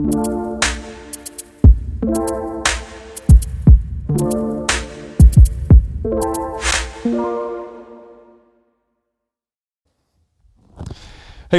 Hey,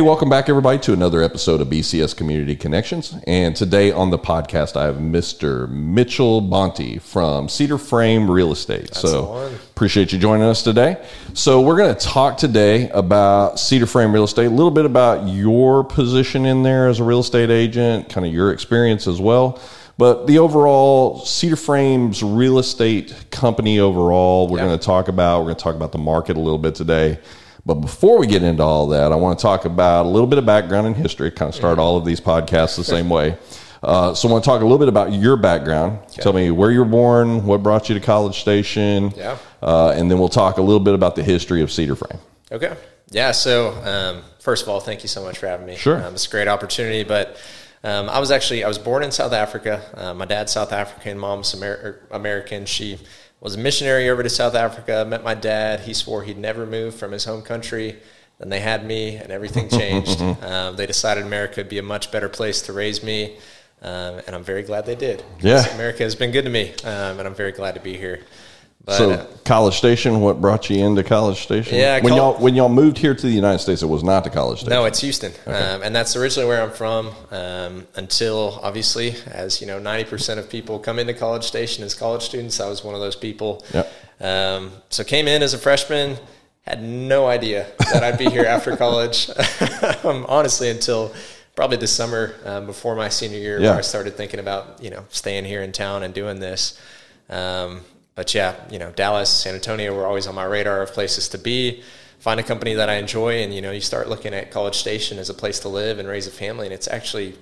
welcome back, everybody, to another episode of BCS Community Connections. And today on the podcast, I have Mr. Mitchell Bonte from Cedar Frame Real Estate. so, appreciate you joining us today. So, we're going to talk today about Cedar Frame Real Estate, a little bit about your position in there as a real estate agent, kind of your experience as well. But the overall Cedar Frame's real estate company overall, we're going to talk about. We're going to talk about the market a little bit today but before we get into all that, I want to talk about a little bit of background and history, kind of start mm-hmm. all of these podcasts the same way. Uh, so I want to talk a little bit about your background. Okay. Tell me where you were born, what brought you to College Station, yeah. Uh, and then we'll talk a little bit about the history of Cedar Frame. Okay. Yeah. So um, first of all, thank you so much for having me. Sure. Um, it's a great opportunity, but um, I was actually I was born in South Africa. Uh, my dad's South African, mom's Amer- er, American. She was a missionary over to South Africa, met my dad. He swore he'd never move from his home country. Then they had me, and everything changed. um, they decided America would be a much better place to raise me, um, and I'm very glad they did. Yeah, America has been good to me, um, and I'm very glad to be here. But, so uh, College Station, what brought you into College Station? Yeah, when y'all when y'all moved here to the United States, it was not to College Station. No, it's Houston, okay. um, and that's originally where I'm from. Um, until obviously, as you know, 90 percent of people come into College Station as college students. I was one of those people. Yep. Um, so came in as a freshman, had no idea that I'd be here after college. Um, honestly, until probably this summer um, before my senior year, yeah. where I started thinking about you know staying here in town and doing this. Um, but yeah, you know, Dallas, San Antonio were always on my radar of places to be. Find a company that I enjoy, and you know, you start looking at College Station as a place to live and raise a family, and it's actually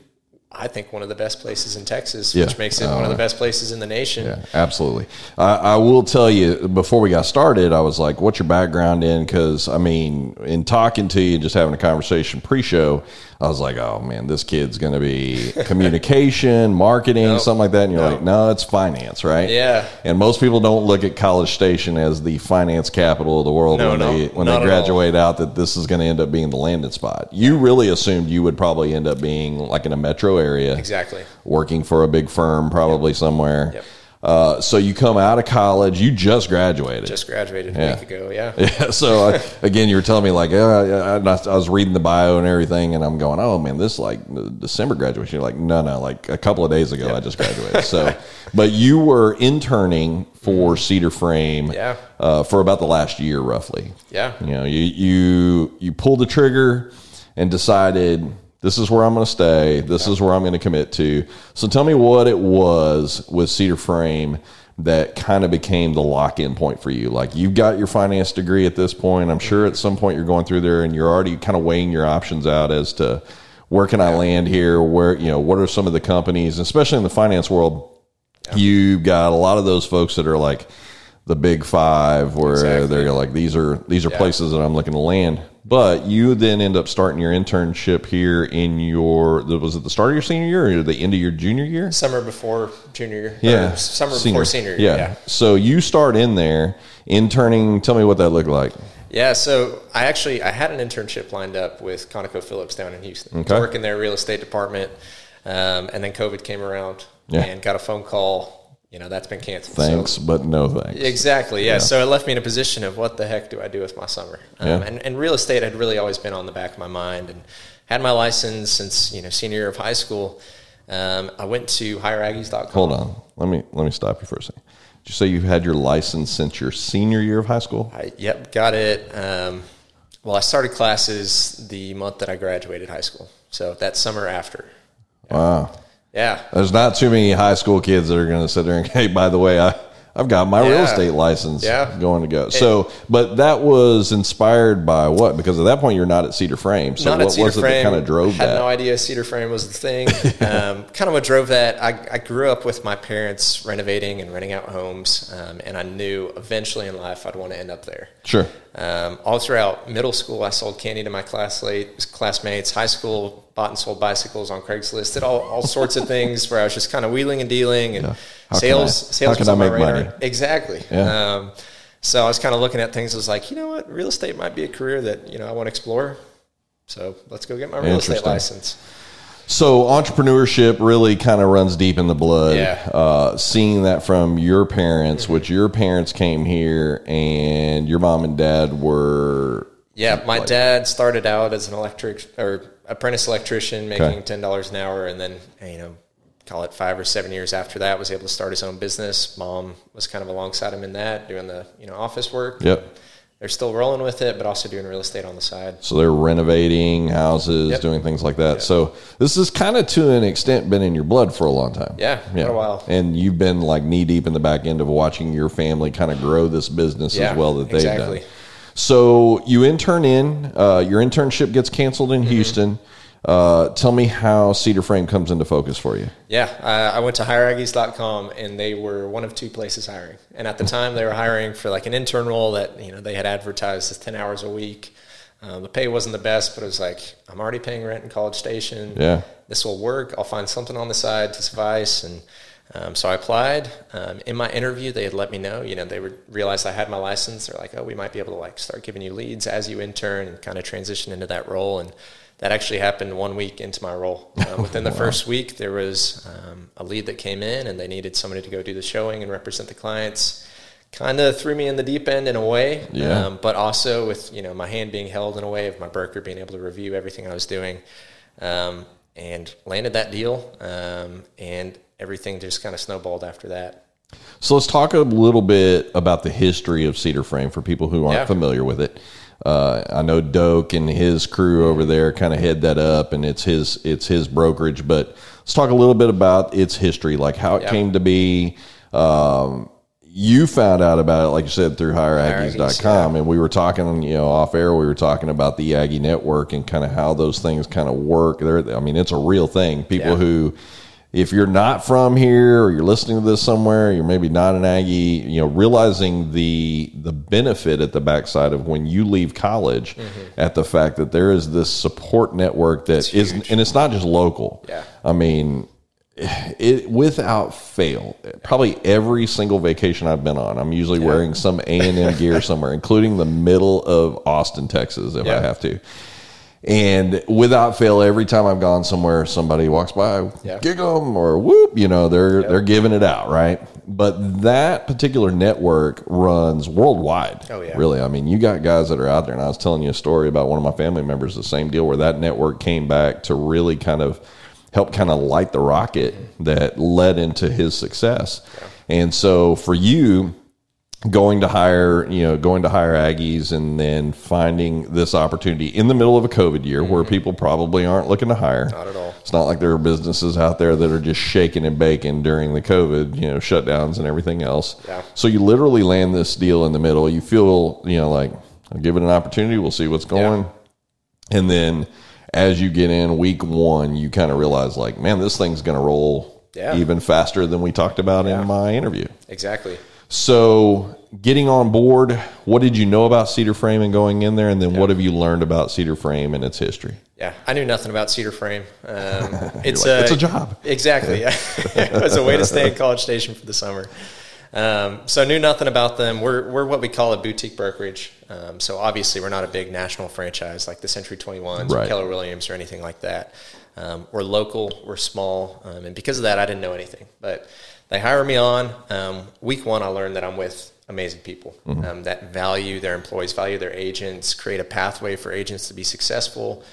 I think one of the best places in Texas, yeah. which makes it uh, one of the uh, best places in the nation. Yeah, absolutely. I, I, will tell you before we got started, I was like, "What's your background in?" Because I mean, in talking to you, and just having a conversation pre-show, I was like, "Oh man, this kid's going to be communication, marketing, nope. something like that." And you're nope. like, "No, it's finance, right?" Yeah. And most people don't look at College Station as the finance capital of the world no, when no, they when they graduate out. That this is going to end up being the landing spot. You really assumed you would probably end up being like in a metro area. Exactly. Working for a big firm, probably yep. somewhere. Yep. Uh, so you come out of college, you just graduated. Just graduated a yeah. week ago, yeah. Yeah. So uh, again, you were telling me like, uh, I, I, was reading the bio and everything, and I'm going, oh man, this like December graduation. You're like, no, no, like a couple of days ago, yep. I just graduated. so, but you were interning for mm-hmm. Cedar Frame, yeah, uh, for about the last year, roughly. Yeah. You know, you you you pulled the trigger and decided this is where I'm going to stay. This is where I'm going to commit to. So tell me what it was with Cedar Frame that kind of became the lock in point for you. Like you've got your finance degree at this point. I'm sure at some point you're going through there and you're already kind of weighing your options out as to where can I land here? Where, you know, what are some of the companies, especially in the finance world? Yeah. You've got a lot of those folks that are like the big five where exactly. they're like, these are, these are yeah. places that I'm looking to land. But you then end up starting your internship here in your was it the start of your senior year or the end of your junior year? Summer before junior year. Yeah, summer senior. before senior year. Yeah. yeah. So you start in there interning. Tell me what that looked like. Yeah, so I actually I had an internship lined up with ConocoPhillips down in Houston. Okay. Work in their real estate department, um, and then COVID came around yeah. and got a phone call you know that's been canceled. Thanks, so, but no thanks. Exactly. Yeah. yeah. So it left me in a position of what the heck do I do with my summer? Um, yeah. and, and real estate had really always been on the back of my mind, and had my license since you know senior year of high school. Um, I went to hireaggies.com. Hold on. Let me let me stop you for a second. Did you say you had your license since your senior year of high school? I, yep, got it. Um, well, I started classes the month that I graduated high school, so that summer after. Wow. Yeah. There's not too many high school kids that are going to sit there and, hey, by the way, I, I've got my yeah. real estate license yeah. going to go. So, but that was inspired by what? Because at that point, you're not at Cedar Frame. So, not what was it that kind of drove? I had that? no idea Cedar Frame was the thing. um, kind of what drove that. I, I, grew up with my parents renovating and renting out homes, um, and I knew eventually in life I'd want to end up there. Sure. Um, all throughout middle school, I sold candy to my classmates. High school, bought and sold bicycles on Craigslist. Did all, all sorts of things where I was just kind of wheeling and dealing and. Yeah sales I, sales was on my radar. Money? Exactly. Yeah. Um, so I was kind of looking at things. I was like, you know what, real estate might be a career that you know I want to explore. So let's go get my real estate license. So entrepreneurship really kind of runs deep in the blood. Yeah. Uh, seeing that from your parents, mm-hmm. which your parents came here, and your mom and dad were. Yeah, my like, dad started out as an electric or apprentice electrician, making okay. ten dollars an hour, and then you know, call it five or seven years after that, was able to start his own business. Mom was kind of alongside him in that, doing the you know office work. Yep they're still rolling with it, but also doing real estate on the side. So they're renovating houses, yep. doing things like that. Yep. So this is kind of to an extent been in your blood for a long time. Yeah, yeah, a while. And you've been like knee deep in the back end of watching your family kind of grow this business yeah, as well that they've exactly. done. So you intern in, uh, your internship gets canceled in mm-hmm. Houston. Uh, tell me how Cedar Frame comes into focus for you. Yeah, uh, I went to hireaggies.com and they were one of two places hiring. And at the time, they were hiring for like an intern role that you know they had advertised as ten hours a week. Um, the pay wasn't the best, but it was like I'm already paying rent in College Station. Yeah, this will work. I'll find something on the side to suffice. And um, so I applied. Um, in my interview, they had let me know. You know, they would realize I had my license. They're like, "Oh, we might be able to like start giving you leads as you intern and kind of transition into that role." And that actually happened one week into my role. Um, within the wow. first week, there was um, a lead that came in, and they needed somebody to go do the showing and represent the clients. Kind of threw me in the deep end in a way, yeah. um, but also with you know my hand being held in a way of my broker being able to review everything I was doing, um, and landed that deal, um, and everything just kind of snowballed after that. So let's talk a little bit about the history of Cedar Frame for people who aren't yeah. familiar with it. Uh, I know Doak and his crew over there kind of head that up, and it's his it's his brokerage. But let's talk a little bit about its history, like how it came to be. Um, you found out about it, like you said, through hireaggies.com. Yeah. And we were talking, you know, off air, we were talking about the Aggie network and kind of how those things kind of work. There, I mean, it's a real thing. People yeah. who if you're not from here or you're listening to this somewhere, you're maybe not an Aggie, you know, realizing the the benefit at the backside of when you leave college mm-hmm. at the fact that there is this support network that is and it's not just local. Yeah. I mean, it without fail, probably every single vacation I've been on, I'm usually yeah. wearing some A and M gear somewhere, including the middle of Austin, Texas, if yeah. I have to. And without fail, every time I've gone somewhere, somebody walks by, yeah. gig them or whoop, you know, they're yep. they're giving it out, right? But that particular network runs worldwide. Oh yeah, really. I mean, you got guys that are out there, and I was telling you a story about one of my family members, the same deal, where that network came back to really kind of help kind of light the rocket that led into his success. Yeah. And so for you, going to hire, you know, going to hire Aggies and then finding this opportunity in the middle of a COVID year mm-hmm. where people probably aren't looking to hire. Not at all. It's not like there are businesses out there that are just shaking and baking during the COVID, you know, shutdowns and everything else. Yeah. So you literally land this deal in the middle. You feel, you know, like I'll give it an opportunity. We'll see what's going. Yeah. And then as you get in week one, you kind of realize like, man, this thing's going to roll yeah. even faster than we talked about yeah. in my interview. Exactly. So, getting on board, what did you know about Cedar Frame and going in there, and then what have you learned about Cedar Frame and its history? Yeah, I knew nothing about Cedar Frame. Um, it's like, a it's a job. Exactly. Yeah, it was a way to stay at College Station for the summer. Um, so I knew nothing about them. We're we're what we call a boutique brokerage. Um, so obviously we're not a big national franchise like the Century 21s right. or Keller Williams or anything like that. Um, we're local. We're small, um, and because of that, I didn't know anything. But they hire me on. Um, week one, I learned that I'm with amazing people mm-hmm. um, that value their employees, value their agents, create a pathway for agents to be successful,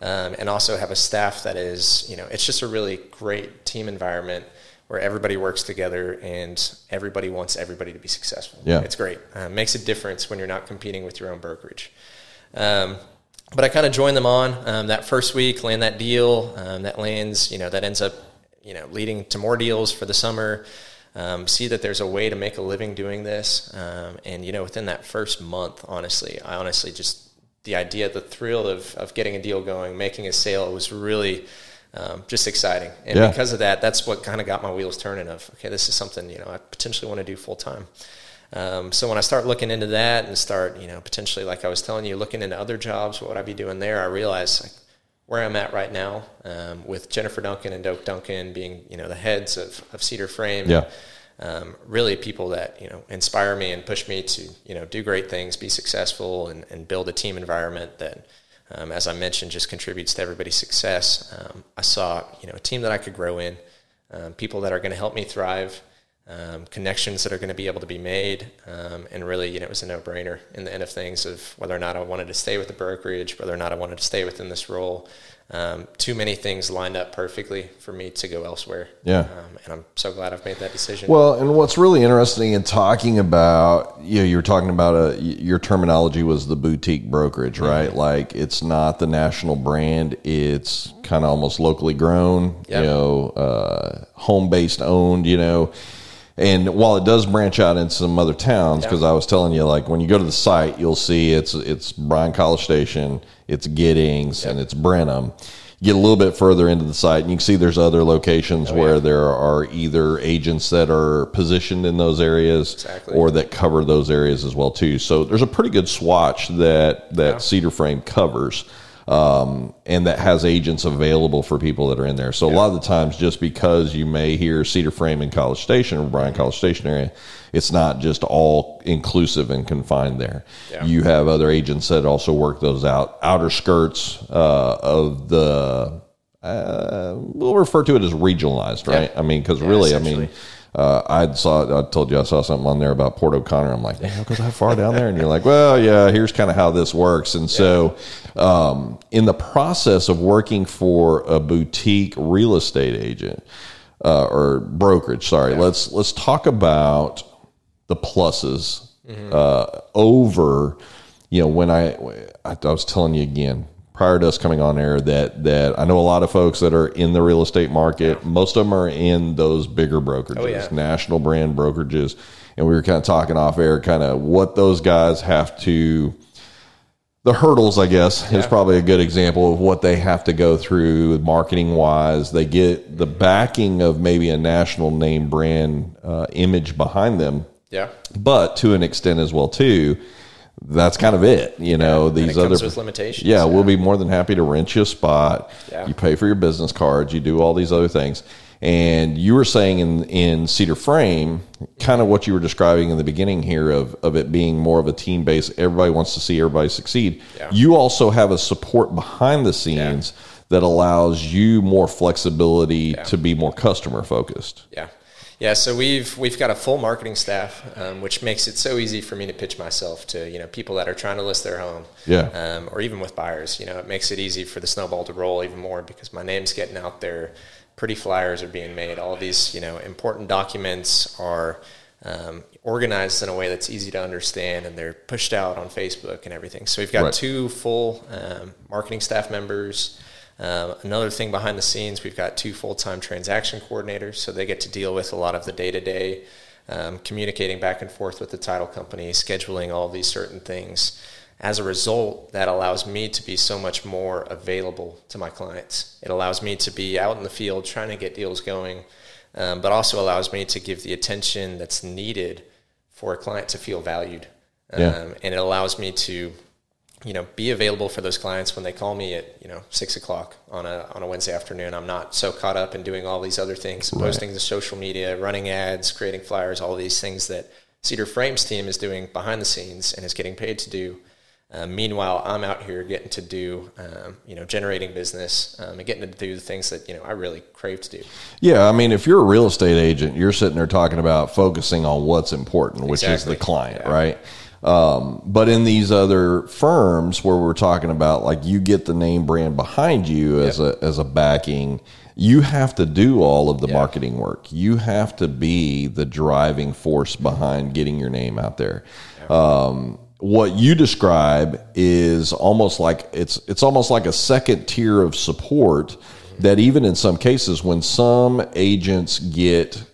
um, and also have a staff that is, you know, it's just a really great team environment where everybody works together and everybody wants everybody to be successful. Yeah. It's great. Uh, makes a difference when you're not competing with your own brokerage. Um, but I kind of joined them on um, that first week, land that deal um, that lands, you know, that ends up you know, leading to more deals for the summer. Um, see that there's a way to make a living doing this. Um, and, you know, within that first month, honestly, I honestly just, the idea, the thrill of, of getting a deal going, making a sale was really um, just exciting. And yeah. because of that, that's what kind of got my wheels turning of, okay, this is something, you know, I potentially want to do full time. Um, so when I start looking into that and start, you know, potentially, like I was telling you, looking into other jobs, what would I be doing there? I realized like, where I'm at right now, um, with Jennifer Duncan and Doak Duncan being, you know, the heads of, of Cedar Frame. Yeah. Um, really people that, you know, inspire me and push me to, you know, do great things, be successful and, and build a team environment that um, as I mentioned, just contributes to everybody's success. Um, I saw, you know, a team that I could grow in, um, people that are going to help me thrive, um, connections that are going to be able to be made, um, and really, you know, it was a no-brainer in the end of things of whether or not I wanted to stay with the brokerage, whether or not I wanted to stay within this role. Um, too many things lined up perfectly for me to go elsewhere. Yeah. Um, and I'm so glad I've made that decision. Well, and what's really interesting in talking about, you know, you were talking about a, your terminology was the boutique brokerage, right? Mm-hmm. Like it's not the national brand. It's kind of almost locally grown, yep. you know, uh, home based owned, you know, and while it does branch out into some other towns, because yeah. I was telling you, like when you go to the site, you'll see it's it's Bryan College Station, it's Giddings, yep. and it's Brenham. You get a little bit further into the site, and you can see there's other locations oh, where yeah. there are either agents that are positioned in those areas exactly. or that cover those areas as well too. So there's a pretty good swatch that that yeah. Cedar Frame covers um, and that has agents available for people that are in there. So yeah. a lot of the times, just because you may hear Cedar Frame in College Station or Bryan College Station area, it's not just all inclusive and confined there. Yeah. You have other agents that also work those out outer skirts uh, of the. Uh, we'll refer to it as regionalized, right? Yeah. I mean, because really, I mean uh, I saw, I told you I saw something on there about Port O'Connor. I'm like, damn, goes that far down there? And you're like, well, yeah, here's kind of how this works. And so, um, in the process of working for a boutique real estate agent uh, or brokerage, sorry, yeah. let's let's talk about the pluses mm-hmm. uh, over. You know, when I I was telling you again, prior to us coming on air that that I know a lot of folks that are in the real estate market. Most of them are in those bigger brokerages, oh, yeah. national brand brokerages, and we were kind of talking off air, kind of what those guys have to. The hurdles, I guess, yeah. is probably a good example of what they have to go through marketing wise. They get the backing of maybe a national name brand uh, image behind them. Yeah. But to an extent as well, too, that's kind of it. You know, yeah, these other limitations. Yeah, yeah, we'll be more than happy to rent you a spot. Yeah. You pay for your business cards. You do all these other things. And you were saying in in Cedar Frame, kind of what you were describing in the beginning here of of it being more of a team base. Everybody wants to see everybody succeed. You also have a support behind the scenes that allows you more flexibility to be more customer focused. Yeah. Yeah, so we've we've got a full marketing staff, um, which makes it so easy for me to pitch myself to you know people that are trying to list their home, yeah, um, or even with buyers. You know, it makes it easy for the snowball to roll even more because my name's getting out there. Pretty flyers are being made. All these you know important documents are um, organized in a way that's easy to understand, and they're pushed out on Facebook and everything. So we've got right. two full um, marketing staff members. Uh, another thing behind the scenes, we've got two full time transaction coordinators, so they get to deal with a lot of the day to day communicating back and forth with the title company, scheduling all these certain things. As a result, that allows me to be so much more available to my clients. It allows me to be out in the field trying to get deals going, um, but also allows me to give the attention that's needed for a client to feel valued. Um, yeah. And it allows me to you know, be available for those clients when they call me at, you know, six o'clock on a, on a Wednesday afternoon. I'm not so caught up in doing all these other things, right. posting to social media, running ads, creating flyers, all these things that Cedar Frames team is doing behind the scenes and is getting paid to do. Uh, meanwhile, I'm out here getting to do, um, you know, generating business um, and getting to do the things that, you know, I really crave to do. Yeah. I mean, if you're a real estate agent, you're sitting there talking about focusing on what's important, which exactly. is the client, yeah. right? Um, but in these other firms where we're talking about, like you get the name brand behind you as yep. a as a backing, you have to do all of the yep. marketing work. You have to be the driving force behind getting your name out there. Yep. Um, what you describe is almost like it's it's almost like a second tier of support mm-hmm. that even in some cases when some agents get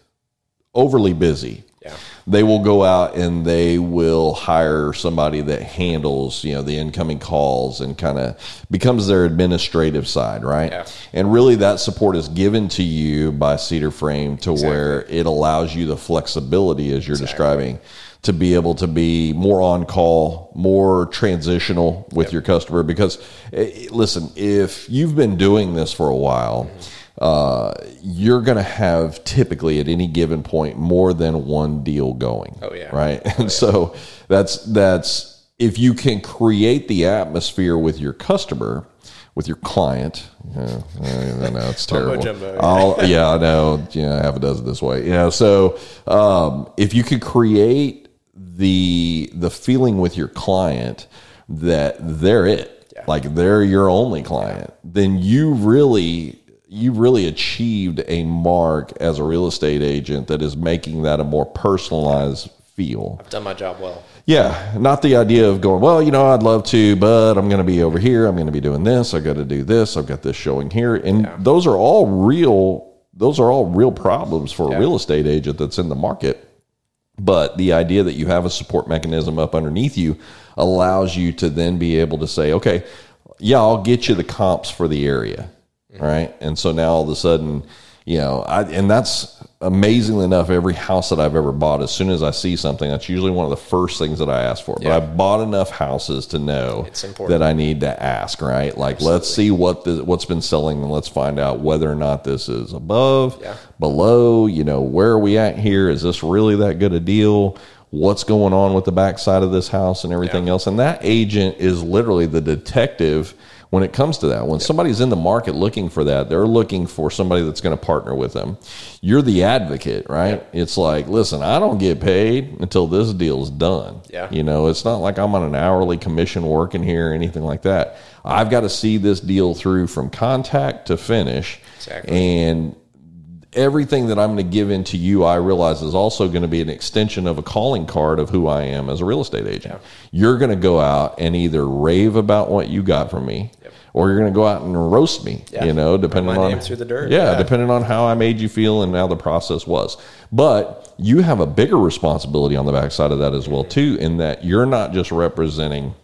overly busy yeah they will go out and they will hire somebody that handles you know the incoming calls and kind of becomes their administrative side right yeah. and really that support is given to you by cedar frame to exactly. where it allows you the flexibility as you're exactly. describing to be able to be more on call, more transitional with yep. your customer. Because, eh, listen, if you've been doing this for a while, mm-hmm uh, you're going to have typically at any given point more than one deal going. Oh yeah, right. Oh, and yeah. so that's that's if you can create the atmosphere with your customer, with your client, yeah, I know it's terrible. Jumbo, yeah. yeah, I know. Yeah, half a dozen this way. Yeah, so um, if you could create the the feeling with your client that they're it, yeah. like they're your only client, then you really you really achieved a mark as a real estate agent that is making that a more personalized feel. I've done my job well. Yeah, not the idea of going, well, you know, I'd love to, but I'm going to be over here. I'm going to be doing this. I've got to do this. I've got this showing here. And yeah. those are all real, those are all real problems for yeah. a real estate agent that's in the market. But the idea that you have a support mechanism up underneath you allows you to then be able to say, okay, yeah, I'll get you the comps for the area. Mm-hmm. Right. And so now all of a sudden, you know, I, and that's amazingly enough, every house that I've ever bought, as soon as I see something, that's usually one of the first things that I ask for. Yeah. But I've bought enough houses to know that I need to ask, right? Like, Absolutely. let's see what the, what's been selling and let's find out whether or not this is above, yeah. below, you know, where are we at here? Is this really that good a deal? What's going on with the backside of this house and everything yeah. else? And that agent is literally the detective – when it comes to that. When somebody's in the market looking for that, they're looking for somebody that's going to partner with them. You're the advocate, right? It's like, listen, I don't get paid until this deal's done. Yeah. You know, it's not like I'm on an hourly commission working here or anything like that. I've got to see this deal through from contact to finish. Exactly. And everything that I'm going to give into you, I realize is also going to be an extension of a calling card of who I am as a real estate agent. Yeah. You're going to go out and either rave about what you got from me or you're going to go out and roast me. Yeah. You know, depending on through the dirt. Yeah, yeah, depending on how I made you feel and how the process was. But you have a bigger responsibility on the backside of that as well too, in that you're not just representing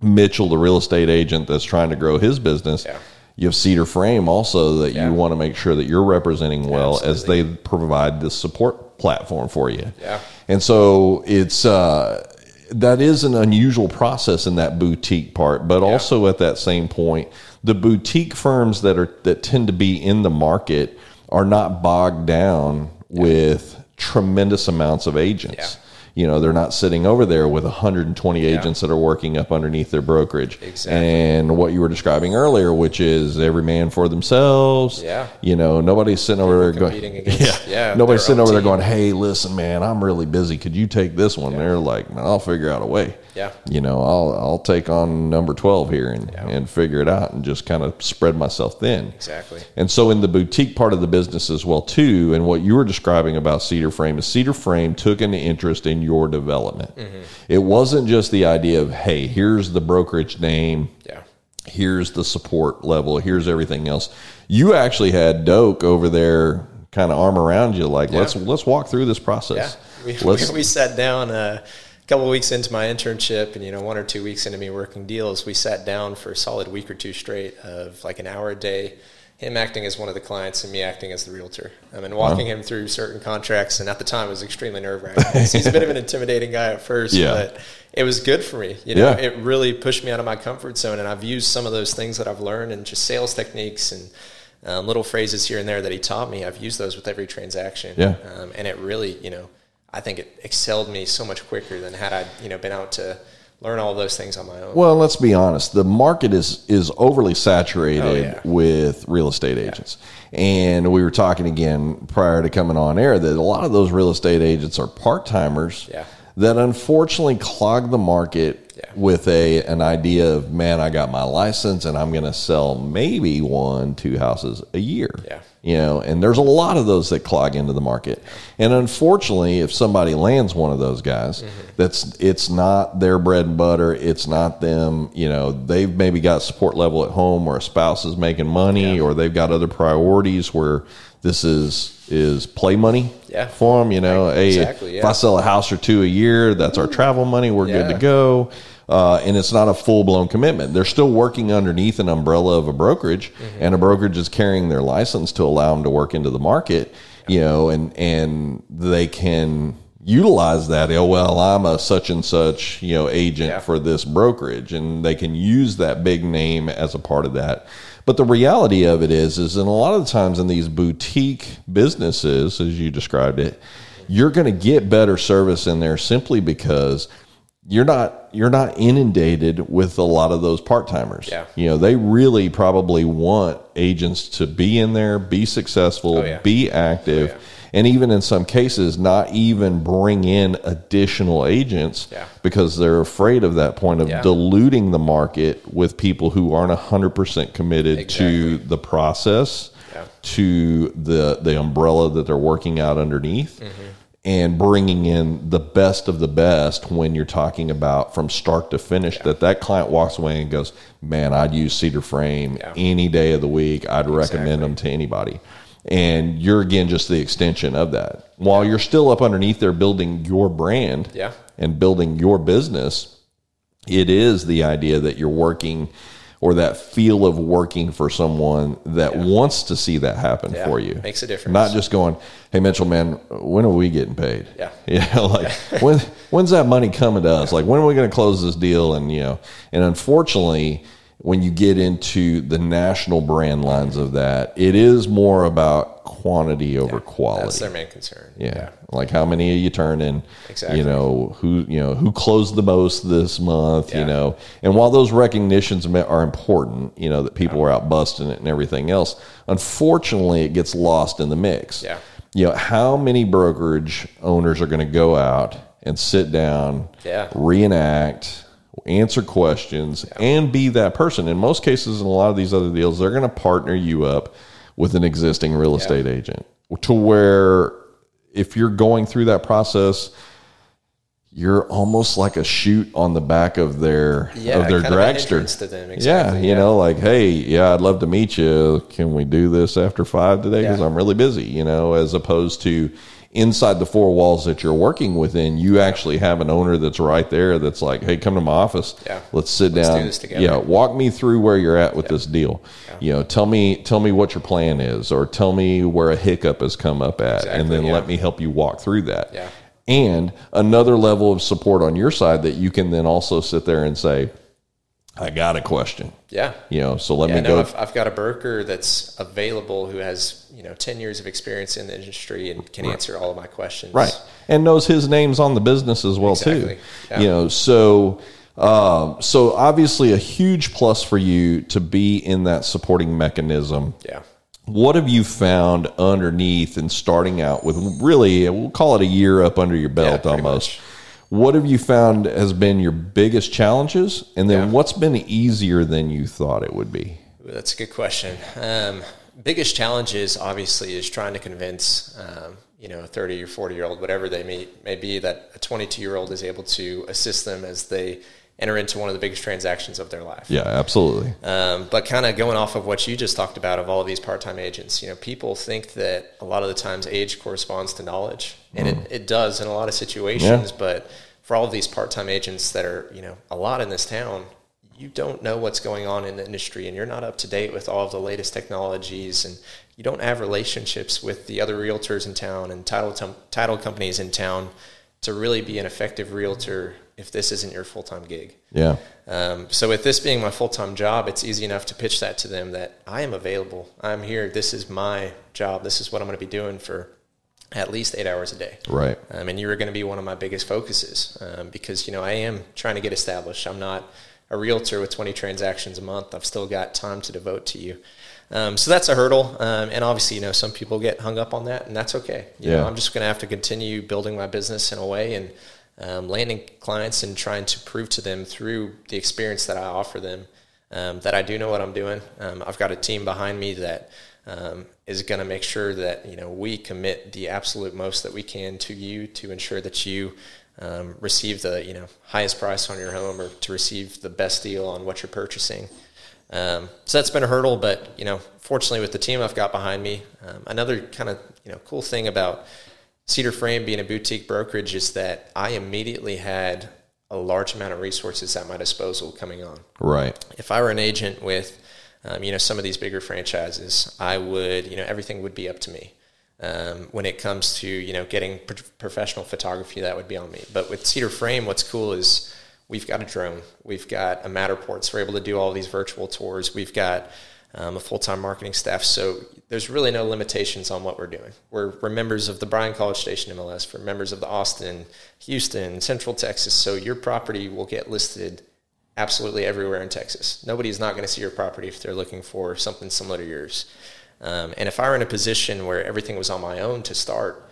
Mitchell, the real estate agent that's trying to grow his business. Yeah. You have Cedar Frame also that you want to make sure that you're representing well Absolutely. as they provide this support platform for you. Yeah. And so it's uh that is an unusual process in that boutique part, but yeah. also at that same point, the boutique firms that are that tend to be in the market are not bogged down yeah. with tremendous amounts of agents. You know they're not sitting over there with 120 agents yeah. that are working up underneath their brokerage exactly. and what you were describing earlier which is every man for themselves yeah you know nobody's sitting over there going yeah, yeah nobody's sitting over team. there going hey listen man i'm really busy could you take this one yeah. they're like man, i'll figure out a way yeah. You know, I'll I'll take on number 12 here and, yeah. and figure it out and just kind of spread myself thin. Exactly. And so in the boutique part of the business as well too, and what you were describing about Cedar Frame is Cedar Frame took an interest in your development. Mm-hmm. It wasn't just the idea of, hey, here's the brokerage name. Yeah. Here's the support level. Here's everything else. You actually had Doak over there kind of arm around you like yeah. let's let's walk through this process. Yeah. We, we, we, sat down uh, couple weeks into my internship and you know one or two weeks into me working deals we sat down for a solid week or two straight of like an hour a day him acting as one of the clients and me acting as the realtor I mean walking him through certain contracts and at the time it was extremely nerve-wracking he's a bit of an intimidating guy at first yeah. but it was good for me you know yeah. it really pushed me out of my comfort zone and I've used some of those things that I've learned and just sales techniques and um, little phrases here and there that he taught me I've used those with every transaction yeah. Um, and it really you know I think it excelled me so much quicker than had I, you know, been out to learn all those things on my own. Well, let's be honest. The market is is overly saturated oh, yeah. with real estate agents. Yeah. And we were talking again prior to coming on air that a lot of those real estate agents are part-timers yeah. that unfortunately clog the market with a an idea of man, I got my license and I'm going to sell maybe one, two houses a year. Yeah. You know, and there's a lot of those that clog into the market. And unfortunately, if somebody lands one of those guys, mm-hmm. that's it's not their bread and butter. It's not them. You know, they've maybe got support level at home, or a spouse is making money, yeah. or they've got other priorities where this is is play money yeah. for them. You know, right. hey, exactly, yeah. if I sell a house or two a year, that's our travel money. We're good to go uh, and it's not a full blown commitment. They're still working underneath an umbrella of a brokerage, mm-hmm. and a brokerage is carrying their license to allow them to work into the market. You know, and and they can utilize that. Oh well, I'm a such and such you know agent yeah. for this brokerage, and they can use that big name as a part of that. But the reality of it is, is in a lot of the times in these boutique businesses, as you described it, you're going to get better service in there simply because you're not you're not inundated with a lot of those part timers. Yeah. You know, they really probably want agents to be in there, be successful, Oh, yeah. be active, Oh, yeah. and even in some cases, not even bring in additional agents Yeah. because they're afraid of that point of diluting the market with people who aren't hundred percent committed to the process, to the the umbrella that they're working out underneath Mm-hmm. And bringing in the best of the best when you're talking about from start to finish that that client walks away and goes man i'd use cedar frame Yeah. any day of the week i'd recommend them to anybody and you're again just the extension of that while you're still up underneath there building your brand Yeah. and building your business it is the idea that you're working or that feel of working for someone that wants to see that happen Yeah. for you Makes a difference. not just going hey mitchell man when are we getting paid Yeah. know like when when's that money coming to us like when are we going to close this deal and you know and unfortunately when you get into the national brand lines of that it is more about quantity over quality That's their main concern. yeah. Like how many are you turning? Exactly. You know, who you know, who closed the most this month, you know. And while those recognitions are important, you know, that people are out busting it and everything else, unfortunately it gets lost in the mix. Yeah. You know, how many brokerage owners are going to go out and sit down, Yeah. reenact, answer questions, and be that person? In most cases, in a lot of these other deals, they're going to partner you up with an existing real estate agent to where if you're going through that process, you're almost like a chute on the back of their Yeah, of their of dragster. to them, yeah, exactly, you yeah. know, like, hey, yeah, I'd love to meet you. Can we do this after five today? Because Yeah. I'm really busy. You know, as opposed to inside the four walls that you're working within, you actually have an owner that's right there. That's like, hey, come to my office. Yeah. let's sit Let's do down. this together. Yeah, walk me through where you're at with this deal. Yeah. You know, tell me tell me what your plan is, or tell me where a hiccup has come up at, and then yeah. let me help you walk through that. Yeah. And another level of support on your side that you can then also sit there and say, I got a question. Yeah. You know, so let Yeah, me no, go. I've, I've got a broker that's available who has you know ten years of experience in the industry and can answer all of my questions. Right. And knows his name's on the business as well Exactly. too. Yeah. You know, so um, so obviously a huge plus for you to be in that supporting mechanism. Yeah. What have you found underneath and starting out with really we'll call it a year up under your belt pretty almost. What have you found has been your biggest challenges and then Yeah. what's been easier than you thought it would be? That's a good question. Um, biggest challenges obviously is trying to convince um, you know a 30 or 40 year old whatever they may, may be that a 22 year old is able to assist them as they enter into one of the biggest transactions of their life. Yeah, absolutely. Um, but kind of going off of what you just talked about of all of these part-time agents, you know, people think that a lot of the times age corresponds to knowledge, and it, it does in a lot of situations. But for all of these part-time agents that are, you know, a lot in this town, you don't know what's going on in the industry, and you're not up to date with all of the latest technologies, and you don't have relationships with the other realtors in town and title tum- title companies in town to really be an effective realtor if this isn't your full-time gig. Yeah. Um, so with this being my full time job, it's easy enough to pitch that to them that I am available. I'm here. This is my job. This is what I'm going to be doing for at least eight hours a day. Right. Um, and you're going to be one of my biggest focuses um, because you know I am trying to get established. I'm not a realtor with 20 transactions a month. I've still got time to devote to you. Um, so that's a hurdle, um, and obviously, you know, some people get hung up on that, and that's okay. You Yeah. know, I'm just going to have to continue building my business in a way and um, landing clients and trying to prove to them through the experience that I offer them um, that I do know what I'm doing. Um, I've got a team behind me that um, is going to make sure that you know we commit the absolute most that we can to you to ensure that you um, receive the you know highest price on your home or to receive the best deal on what you're purchasing. Um, so that's been a hurdle, but you know, fortunately, with the team I've got behind me, another kind of you know cool thing about Cedar Frame being a boutique brokerage is that I immediately had a large amount of resources at my disposal coming on. Right. If I were an agent with, um, you know, some of these bigger franchises, I would, you know, everything would be up to me. Um, when it comes to, you know, getting pro- professional photography, that would be on me. But with Cedar Frame, what's cool is we've got a drone, we've got a Matterport, so we're able to do all these virtual tours. We've got um, a full time marketing staff. So there's really no limitations on what we're doing. We're, we're members of the Bryan College Station MLS, we're members of the Austin, Houston, Central Texas. So your property will get listed absolutely everywhere in Texas. Nobody's not going to see your property if they're looking for something similar to yours. Um, and if I were in a position where everything was on my own to start,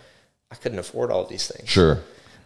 I couldn't afford all of these things. Sure.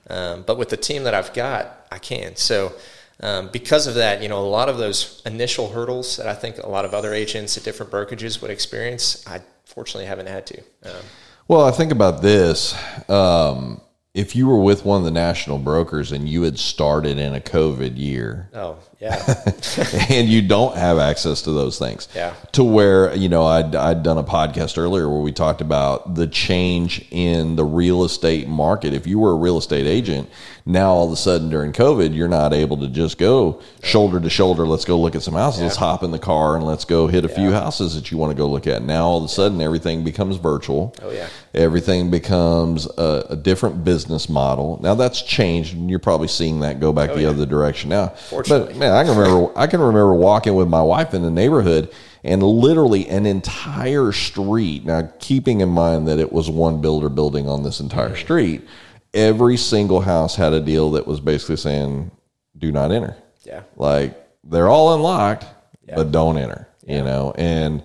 Um, but with the team that I've got, I can. So um, because of that, you know, a lot of those initial hurdles that I think a lot of other agents at different brokerages would experience, I fortunately haven't had to. Um, well, I think about this. Um, if you were with one of the national brokers and you had started in a COVID year, oh yeah, and you don't have access to those things, yeah, to where you know I'd I'd done a podcast earlier where we talked about the change in the real estate market. If you were a real estate agent now all of a sudden during COVID, you're not able to just go shoulder to shoulder. Let's go look at some houses. Yeah. Let's hop in the car and let's go hit a yeah. few houses that you want to go look at. Now all of a sudden, everything becomes virtual. Oh yeah, everything becomes a, a different business model. Now that's changed, and you're probably seeing that go back oh, the yeah. other direction now. But man, I can remember I can remember walking with my wife in the neighborhood and literally an entire street. Now, keeping in mind that it was one builder building on this entire street, every single house had a deal that was basically saying, "Do not enter." Yeah, like they're all unlocked, yeah. but don't enter. Yeah. You know, and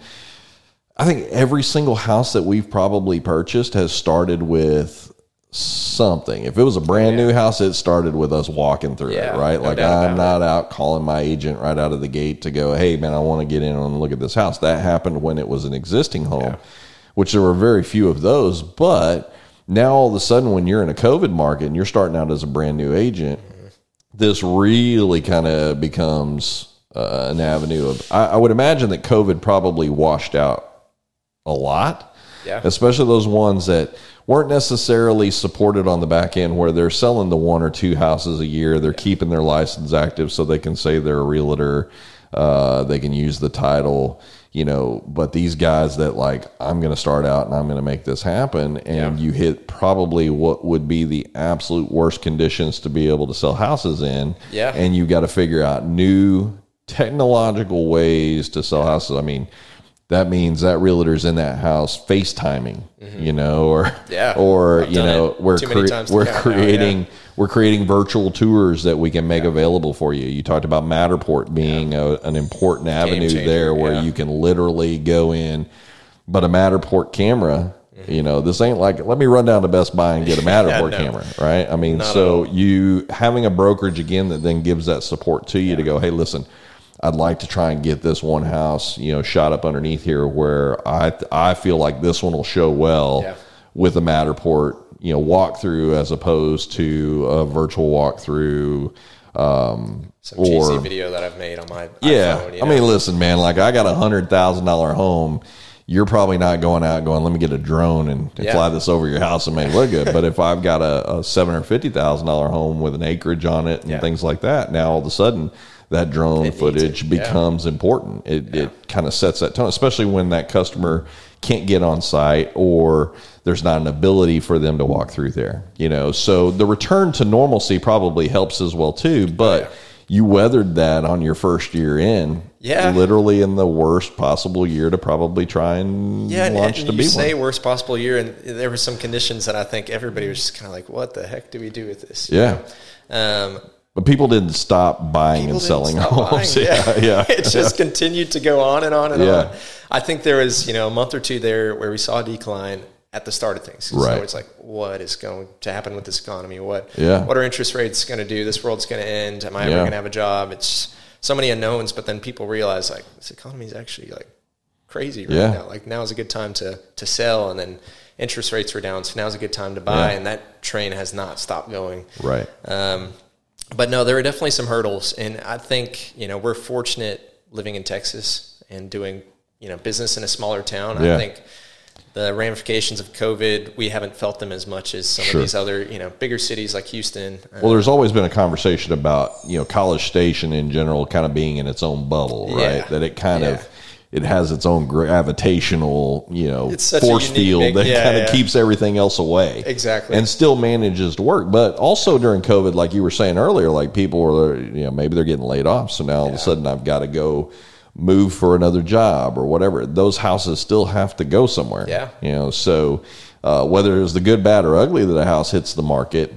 I think every single house that we've probably purchased has started with something. If it was a brand yeah. new house, it started with us walking through yeah, it, right? No like I'm not it. out calling my agent right out of the gate to go, "Hey, man, I want to get in and look at this house." That happened when it was an existing home, yeah. which there were very few of those, but now all of a sudden, when you're in a COVID market and you're starting out as a brand new agent, this really kind of becomes uh, an avenue of. I, I, would imagine that COVID probably washed out a lot, yeah. Especially those ones that weren't necessarily supported on the back end, where they're selling the one or two houses a year. They're keeping their license active so they can say they're a realtor. Uh, they can use the title you know, but these guys that like, I'm going to start out and I'm going to make this happen. And yeah. you hit probably what would be the absolute worst conditions to be able to sell houses in. Yeah. And you've got to figure out new technological ways to sell houses. I mean, that means that realtor's in that house FaceTiming, mm-hmm. you know, or yeah, or I've you know, we're cre- we're creating now, yeah. we're creating virtual tours that we can make yeah. available for you. You talked about Matterport being yeah. a, an important avenue changer, there where you can literally go in, but a Matterport camera. Mm-hmm. You know, this ain't like let me run down to Best Buy and get a Matterport no. camera, right? I mean, Not so you having a brokerage again that then gives that support to you to go, hey, listen, I'd like to try and get this one house, you know, shot up underneath here where I I feel like this one will show well yeah. with a Matterport, you know, walkthrough as opposed to a virtual walkthrough. Um, Some or, cheesy video that I've made on my yeah. IPhone, I mean, listen, man, like I got a hundred thousand dollar home. You're probably not going out going, let me get a drone and, and yeah. fly this over your house and make it look good. but if I've got a, a seven or fifty thousand dollar home with an acreage on it and yeah. things like that, now all of a sudden that drone it footage becomes yeah. important. It, yeah. it kind of sets that tone, especially when that customer can't get on site or there's not an ability for them to walk through there. You know, so the return to normalcy probably helps as well too. But yeah. you weathered that on your first year in. Yeah, literally in the worst possible year to probably try and yeah, launch and, and to you say one. worst possible year, and there were some conditions that I think everybody was just kind of like, "What the heck do we do with this?" Yeah. Um, but people didn't stop buying people and selling homes. Buying. Yeah, yeah. yeah. it just yeah. continued to go on and on and yeah. on. I think there was, you know, a month or two there where we saw a decline at the start of things. Right. So it's like, what is going to happen with this economy? What, yeah. what are interest rates going to do? This world's going to end. Am I ever going to have a job? It's so many unknowns. But then people realize like this economy is actually like crazy right yeah. now. Like now is a good time to to sell, and then interest rates were down, so now's a good time to buy, and that train has not stopped going. Right. Um, but no, there are definitely some hurdles, and I think you know we're fortunate living in Texas and doing you know business in a smaller town. Yeah. I think the ramifications of COVID, we haven't felt them as much as some sure. of these other, you know, bigger cities like Houston. Well, there's um, always been a conversation about, you know, College Station in general kind of being in its own bubble, right? That it kind yeah. of it has its own gravitational, you know, force field big, that yeah, kind of yeah. keeps everything else away. Exactly. And still manages to work. But also during COVID, like you were saying earlier, like people were, you know, maybe they're getting laid off. So now all yeah. of a sudden I've got to go move for another job or whatever. Those houses still have to go somewhere. Yeah. You know, so uh, whether it's the good, bad, or ugly that a house hits the market,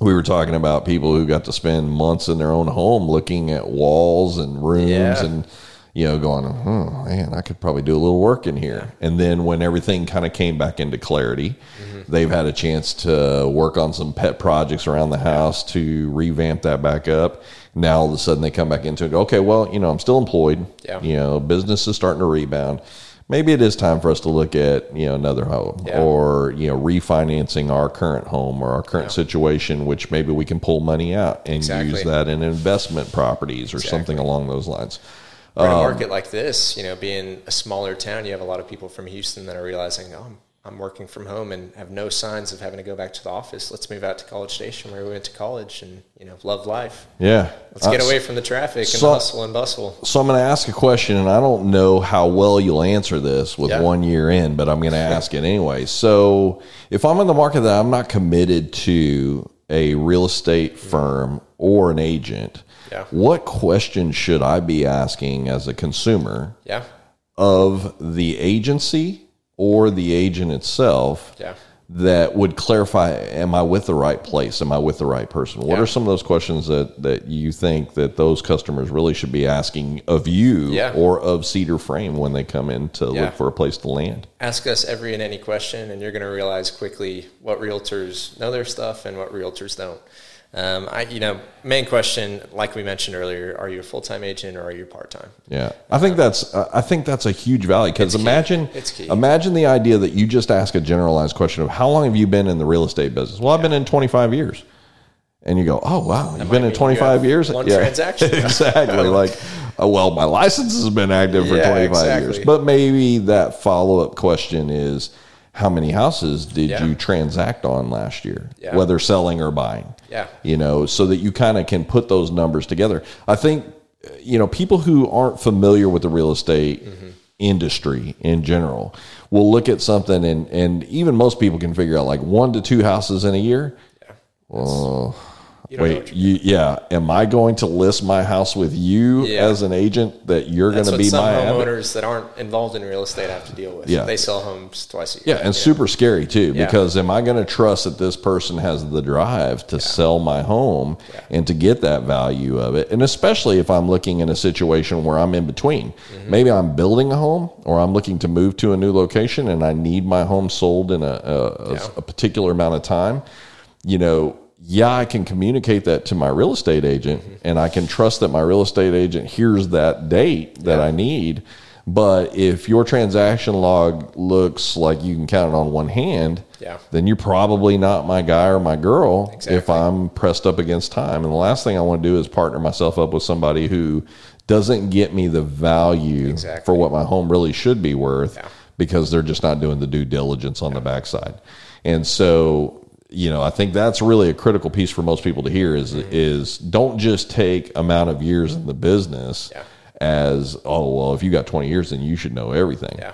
we were talking about people who got to spend months in their own home looking at walls and rooms and you know going oh man i could probably do a little work in here and then when everything kind of came back into clarity Mm-hmm. they've had a chance to work on some pet projects around the house to revamp that back up now all of a sudden they come back into it okay well you know i'm still employed Yeah. you know business is starting to rebound maybe it is time for us to look at you know another home Yeah. or you know refinancing our current home or our current situation which maybe we can pull money out and Exactly. use that in investment properties or something along those lines Um, a market like this, you know, being a smaller town, you have a lot of people from Houston that are realizing, oh, I'm, I'm working from home and have no signs of having to go back to the office. Let's move out to College Station where we went to college and, you know, love life. yeah Let's get Uh, away from the traffic and so- hustle and bustle. So I'm going to ask a question, and I don't know how well you'll answer this with Yeah. one year in, but I'm going to ask it anyway. So if I'm in the market that I'm not committed to a real estate firm or an agent, Yeah. what question should I be asking as a consumer Yeah. of the agency or the agent itself? Yeah. that would clarify am i with the right place am i with the right person what are some of those questions that that you think that those customers really should be asking of you or of cedar frame when they come in to look for a place to land Ask us every and any question, and you're going to realize quickly what realtors know their stuff and what realtors don't. Um, I, you know, main question, like we mentioned earlier, are you a full time agent or are you part time? yeah i think that's i think that's a huge value because imagine It's key. imagine the idea that you just ask a generalized question of how long have you been in the real estate business well i've been in 25 years and you go oh wow you've been in 25 years one transaction. exactly like oh, well my license has been active for Yeah, 25 exactly. years but maybe that follow-up question is how many houses did Yeah. you transact on last year Yeah. whether selling or buying Yeah. you know so that you kind of can put those numbers together i think you know people who aren't familiar with the real estate Mm-hmm. industry in general will look at something and and even most people can figure out like one to two houses in a year don't know Wait, you, yeah. Am I going to list my house with you Yeah. as an agent that you're going That's to what be some my advocate? homeowners that aren't involved in real estate have to deal with. Yeah. They sell homes twice a year. Yeah, and super scary too. Yeah. Because am I going to trust that this person has the drive to sell my home and to get that value of it? And especially if I'm looking in a situation where I'm in between. Mm-hmm. Maybe I'm building a home, or I'm looking to move to a new location, and I need my home sold in a, a, a- Yeah. a particular amount of time. You know. Yeah, I can communicate that to my real estate agent, Mm-hmm. and I can trust that my real estate agent hears that date that Yeah. I need. But if your transaction log looks like you can count it on one hand, Yeah. then you're probably not my guy or my girl if I'm pressed up against time. And the last thing I want to do is partner myself up with somebody who doesn't get me the value Exactly. for what my home really should be worth Yeah. because they're just not doing the due diligence on the backside. And so, you know, I think that's really a critical piece for most people to hear is Mm-hmm. is don't just take amount of years in the business Yeah. as oh well if you got 20 years then you should know everything Yeah.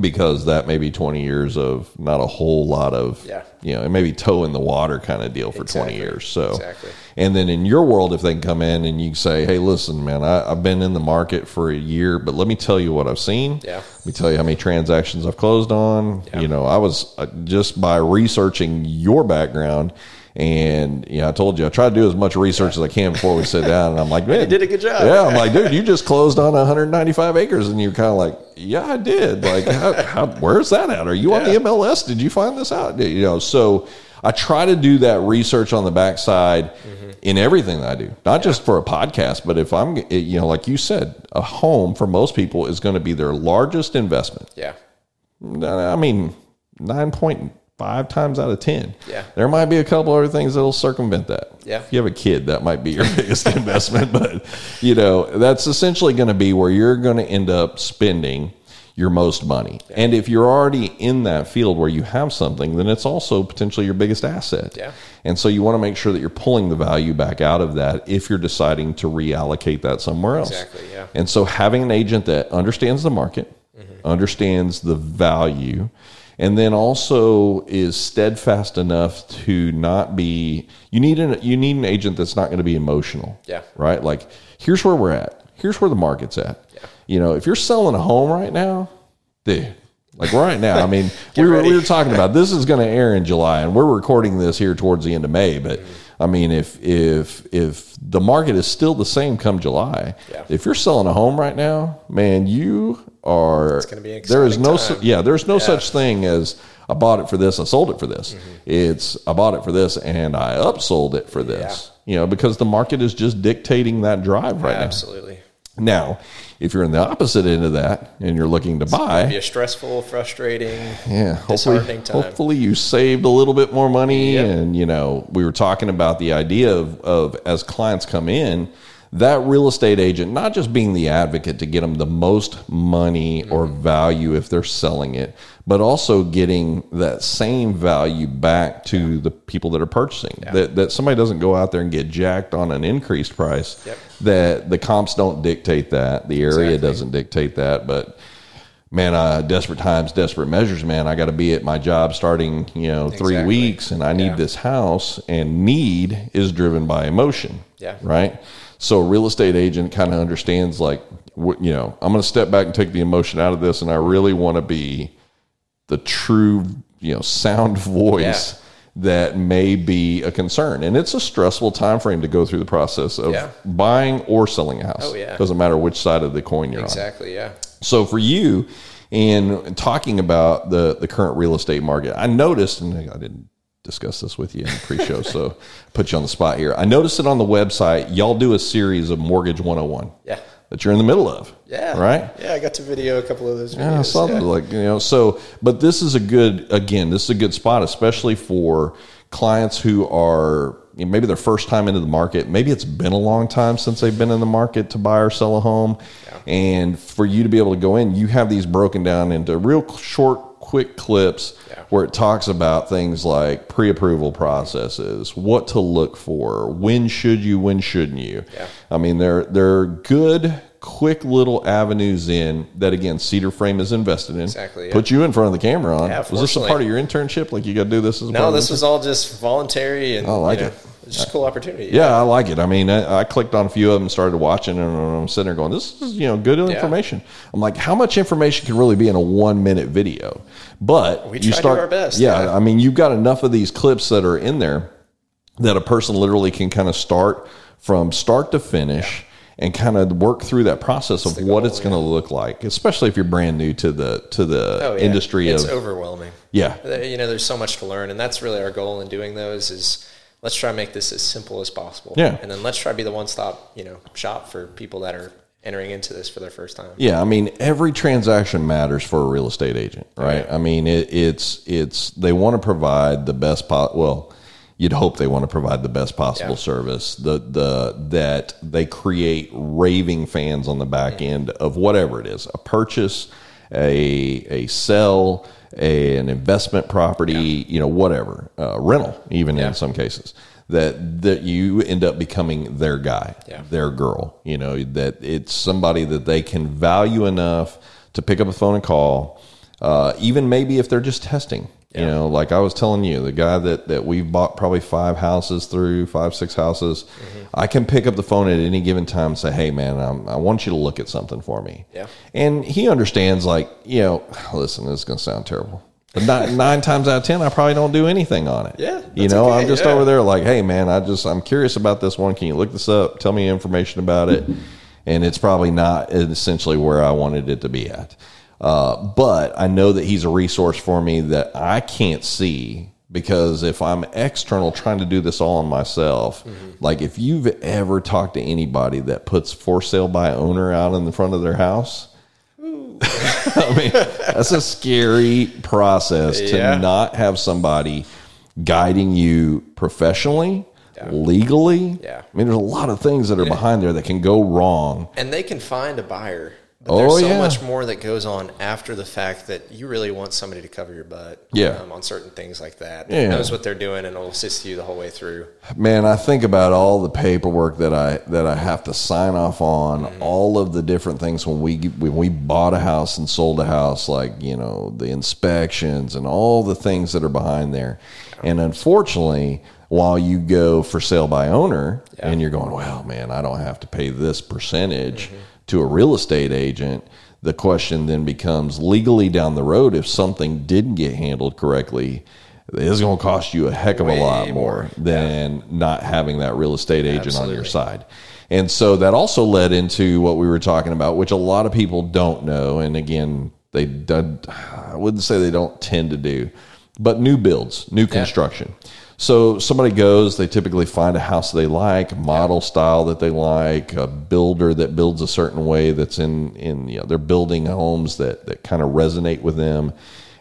Because that may be 20 years of not a whole lot of Yeah. you know it may be toe in the water kind of deal for Exactly. 20 years so Exactly. and then in your world if they can come in and you can say hey listen man I, i've been in the market for a year but let me tell you what i've seen Yeah. let me tell you how many transactions i've closed on Yeah. you know i was uh, just by researching your background and you know, I told you I try to do as much research as I can before we sit down. And I'm like, man, You did a good job. Yeah, I'm like, dude, you just closed on 195 acres, and you're kind of like, yeah, I did. Like, how, how, where's that at? Are you on the MLS? Did you find this out? You know, so I try to do that research on the backside Mm-hmm. in everything that I do, not just for a podcast, but if I'm, you know, like you said, a home for most people is going to be their largest investment. Yeah. I mean, 9.5 times out of 10. Yeah. There might be a couple other things that'll circumvent that. Yeah. If you have a kid, that might be your biggest investment. But, you know, that's essentially going to be where you're going to end up spending your most money. And if you're already in that field where you have something, then it's also potentially your biggest asset. Yeah. And so you want to make sure that you're pulling the value back out of that if you're deciding to reallocate that somewhere else. Exactly, yeah. And so having an agent that understands the market, mm-hmm. understands the value, and then also is steadfast enough to not be you need an you need an agent that's not going to be emotional. Yeah. Right? Like here's where we're at. here's where the market's at. Yeah. You know, if you're selling a home right now, dude, like right now, I mean, we were, we were talking about this is going to air in July, and we're recording this here towards the end of May. But mm-hmm. I mean, if if if the market is still the same come July, yeah. if you're selling a home right now, man, you are. It's going to be there is no time. yeah, there's no yeah. such thing as I bought it for this, I sold it for this. Mm-hmm. It's I bought it for this, and I upsold it for this. Yeah. You know, because the market is just dictating that drive right now. Absolutely. Now, if you're in the opposite end of that and you're looking to it's buy, be a stressful, frustrating, yeah, hopefully, hopefully you saved a little bit more money. Yep. And you know, we were talking about the idea of, of as clients come in, that real estate agent not just being the advocate to get them the most money mm-hmm. or value if they're selling it, but also getting that same value back to the people that are purchasing. Yeah. That that somebody doesn't go out there and get jacked on an increased price. Yep. That the comps don't dictate that, the area exactly. doesn't dictate that, but man, uh, desperate times, desperate measures, man. I got to be at my job starting, you know, three exactly. weeks, and I need yeah. this house. And need is driven by emotion. Yeah. Right. So a real estate agent kind of understands like, you know, I'm going to step back and take the emotion out of this, and I really want to be the true, you know, sound voice. Yeah. That may be a concern, and it's a stressful time frame to go through the process of yeah. buying or selling a house. Oh yeah, doesn't matter which side of the coin you're exactly, on. Exactly. Yeah. So for you, in talking about the the current real estate market, I noticed, and I didn't discuss this with you in the pre-show, so put you on the spot here. I noticed it on the website. Y'all do a series of Mortgage 101. Yeah. That you're in the middle of. Yeah. Right? Yeah, I got to video a couple of those videos. Yeah, I saw yeah. like, you know, so but this is a good again, this is a good spot, especially for clients who are you know, maybe their first time into the market. Maybe it's been a long time since they've been in the market to buy or sell a home. Yeah. And for you to be able to go in, you have these broken down into real short, quick clips where it talks about things like pre-approval processes, what to look for, when should you, when shouldn't you. Yeah. I mean, they're they're good, quick little avenues in that again Cedar Frame is invested in. Exactly. Yeah. Put you in front of the camera on. Yeah, was this a part of your internship? Like you got to do this as no? this was all just voluntary and. I like you know, it. It's just a cool opportunity. Yeah, yeah, I like it. I mean, I, I, clicked on a few of them, started watching, and I'm sitting there going, "This is you know good information." Yeah. I'm like, how much information can really be in a one minute video? But we try you start our best. Yeah, yeah, I mean, you've got enough of these clips that are in there that a person literally can kind of start from start to finish. Yeah. And kind of work through that process of what it's going to look like, especially if you're brand new to the to the oh, industry. It's of, overwhelming. Yeah, uh, you know, there's so much to learn, and that's really our goal in doing those. Is let's try to make this as simple as possible. Yeah. And then let's try to be the one stop, you know, shop for people that are entering into this for their first time. Yeah, I mean, every transaction matters for a real estate agent, right? I mean, it, it's it's they want to provide the best po- well, you'd hope they want to provide the best possible yeah. service. The the that they create raving fans on the back mm-hmm. end of whatever it is, a purchase, a a sell, a, an investment property, yeah. you know, whatever, uh, rental, even yeah. in some cases, that that you end up becoming their guy, yeah. their girl. You know, that it's somebody that they can value enough to pick up a phone and call, uh, even maybe if they're just testing. Yeah. You know, like I was telling you, the guy that, that we've bought probably five houses through, five, six houses, mm-hmm. I can pick up the phone at any given time and say, hey, man, I'm, i want you to look at something for me. Yeah. And he understands, like, you know, listen, this is going to sound terrible. But nine, nine, times out of ten, I probably don't do anything on it. Yeah, you know, okay. I'm just yeah. over there like, hey, man, I just I'm curious about this one. Can you look this up? Tell me information about it. And it's probably not essentially where I wanted it to be at. Uh, but I know that he's a resource for me that I can't see because if I'm external trying to do this all on myself, mm-hmm. like if you've ever talked to anybody that puts for sale by owner out in the front of their house, I mean, that's a scary process yeah. to not have somebody guiding you professionally, yeah. legally. Yeah. I mean, there's a lot of things that are behind there that can go wrong. And they can find a buyer But oh, there's so yeah. much more that goes on after the fact that you really want somebody to cover your butt yeah. Um, on certain things like that. Yeah. Knows what they're doing and will assist you the whole way through. Man, I think about all the paperwork that I that I have to sign off on, mm-hmm. all of the different things when we when we bought a house and sold a house, like, you know, the inspections and all the things that are behind there. And unfortunately, while you go for sale by owner yeah. and you're going, well, man, I don't have to pay this percentage. Mm-hmm to a real estate agent, the question then becomes legally down the road if something didn't get handled correctly, it's going to cost you a heck of a lot more, more. than yeah. not having that real estate agent Absolutely. on your side. And so that also led into what we were talking about, which a lot of people don't know. And again, they did, I wouldn't say they don't tend to do, but new builds, new construction. Yeah. So somebody goes, they typically find a house they like, model style that they like, a builder that builds a certain way that's in in you know, they're building homes that that kind of resonate with them,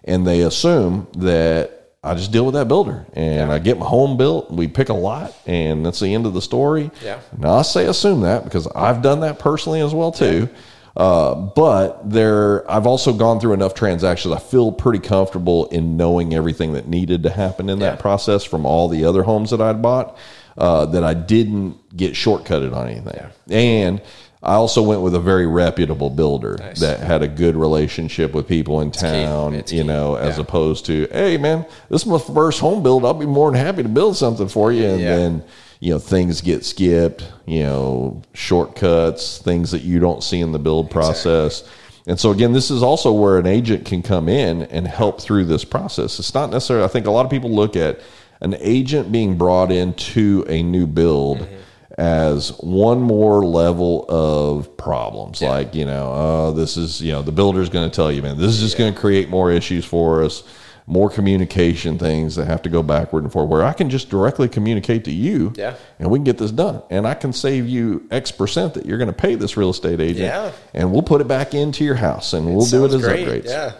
and they assume that I just deal with that builder and yeah. I get my home built. We pick a lot, and that's the end of the story. Yeah. Now I say assume that because I've done that personally as well too. Yeah. Uh, but there, I've also gone through enough transactions. I feel pretty comfortable in knowing everything that needed to happen in yeah. that process from all the other homes that I'd bought. Uh, that I didn't get shortcutted on anything, yeah. and I also went with a very reputable builder nice. that had a good relationship with people in town, you know, as yeah. opposed to, hey man, this is my first home build. I'll be more than happy to build something for you, and yeah. then you know things get skipped you know shortcuts things that you don't see in the build process exactly. and so again this is also where an agent can come in and help through this process it's not necessarily i think a lot of people look at an agent being brought into a new build mm-hmm. as one more level of problems yeah. like you know uh, this is you know the builder's going to tell you man this is just yeah. going to create more issues for us more communication things that have to go backward and forward where I can just directly communicate to you yeah. and we can get this done. And I can save you X percent that you're going to pay this real estate agent. Yeah. And we'll put it back into your house and it we'll do it as great. upgrades. Yeah.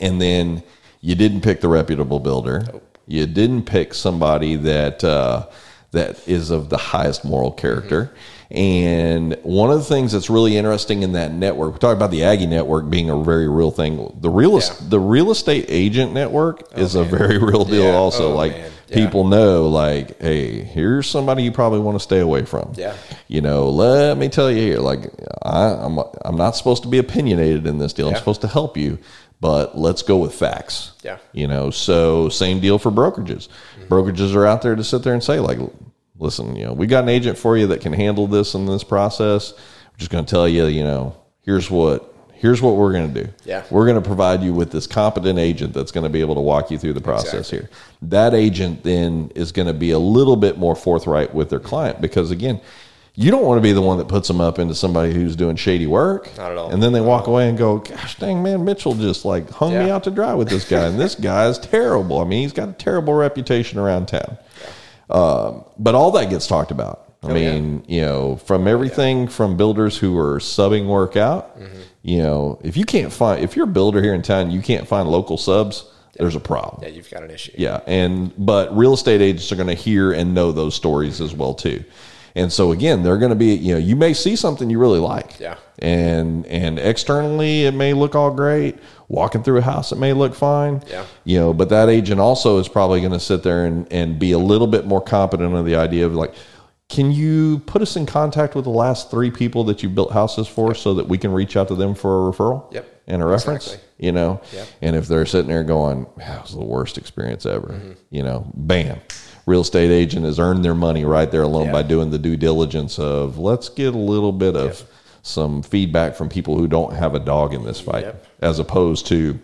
And then you didn't pick the reputable builder. Nope. You didn't pick somebody that uh, that is of the highest moral character. Mm-hmm and one of the things that's really interesting in that network, we talk about the Aggie network being a very real thing. The real yeah. the real estate agent network oh, is man. a very real deal. Yeah. Also, oh, like yeah. people know, like, hey, here's somebody you probably want to stay away from. Yeah, you know, let me tell you here, like, I, am I'm, I'm not supposed to be opinionated in this deal. I'm supposed to help you but let's go with facts. Yeah. You know, so same deal for brokerages. Mm-hmm. Brokerages are out there to sit there and say, like, listen, you know, we got an agent for you that can handle this in this process. We're just going to tell you, you know, here's what here's what we're going to do. Yeah. We're going to provide you with this competent agent that's going to be able to walk you through the process exactly. here. That agent then is going to be a little bit more forthright with their client because again, you don't want to be the one that puts them up into somebody who's doing shady work. Not at all. And then they walk away and go, gosh dang man, Mitchell just like hung yeah. me out to dry with this guy. and this guy is terrible. I mean, he's got a terrible reputation around town. Um, but all that gets talked about. I oh, mean, yeah. you know, from everything yeah. from builders who are subbing work out, mm-hmm. you know, if you can't find, if you're a builder here in town, you can't find local subs, yeah. there's a problem. Yeah, you've got an issue. Yeah. And, but real estate agents are going to hear and know those stories as well, too. And so again, they're going to be, you know, you may see something you really like. Yeah. And, and externally it may look all great walking through a house it may look fine. Yeah. You know but that agent also is probably going to sit there and, and be a little bit more competent on the idea of like can you put us in contact with the last three people that you built houses for so that we can reach out to them for a referral yep. and a reference? Exactly. you know? Yep. and if they're sitting there going that was the worst experience ever mm-hmm. you know bam real estate agent has earned their money right there alone by doing the due diligence of let's get a little bit of some feedback from people who don't have a dog in this fight, yep. as opposed to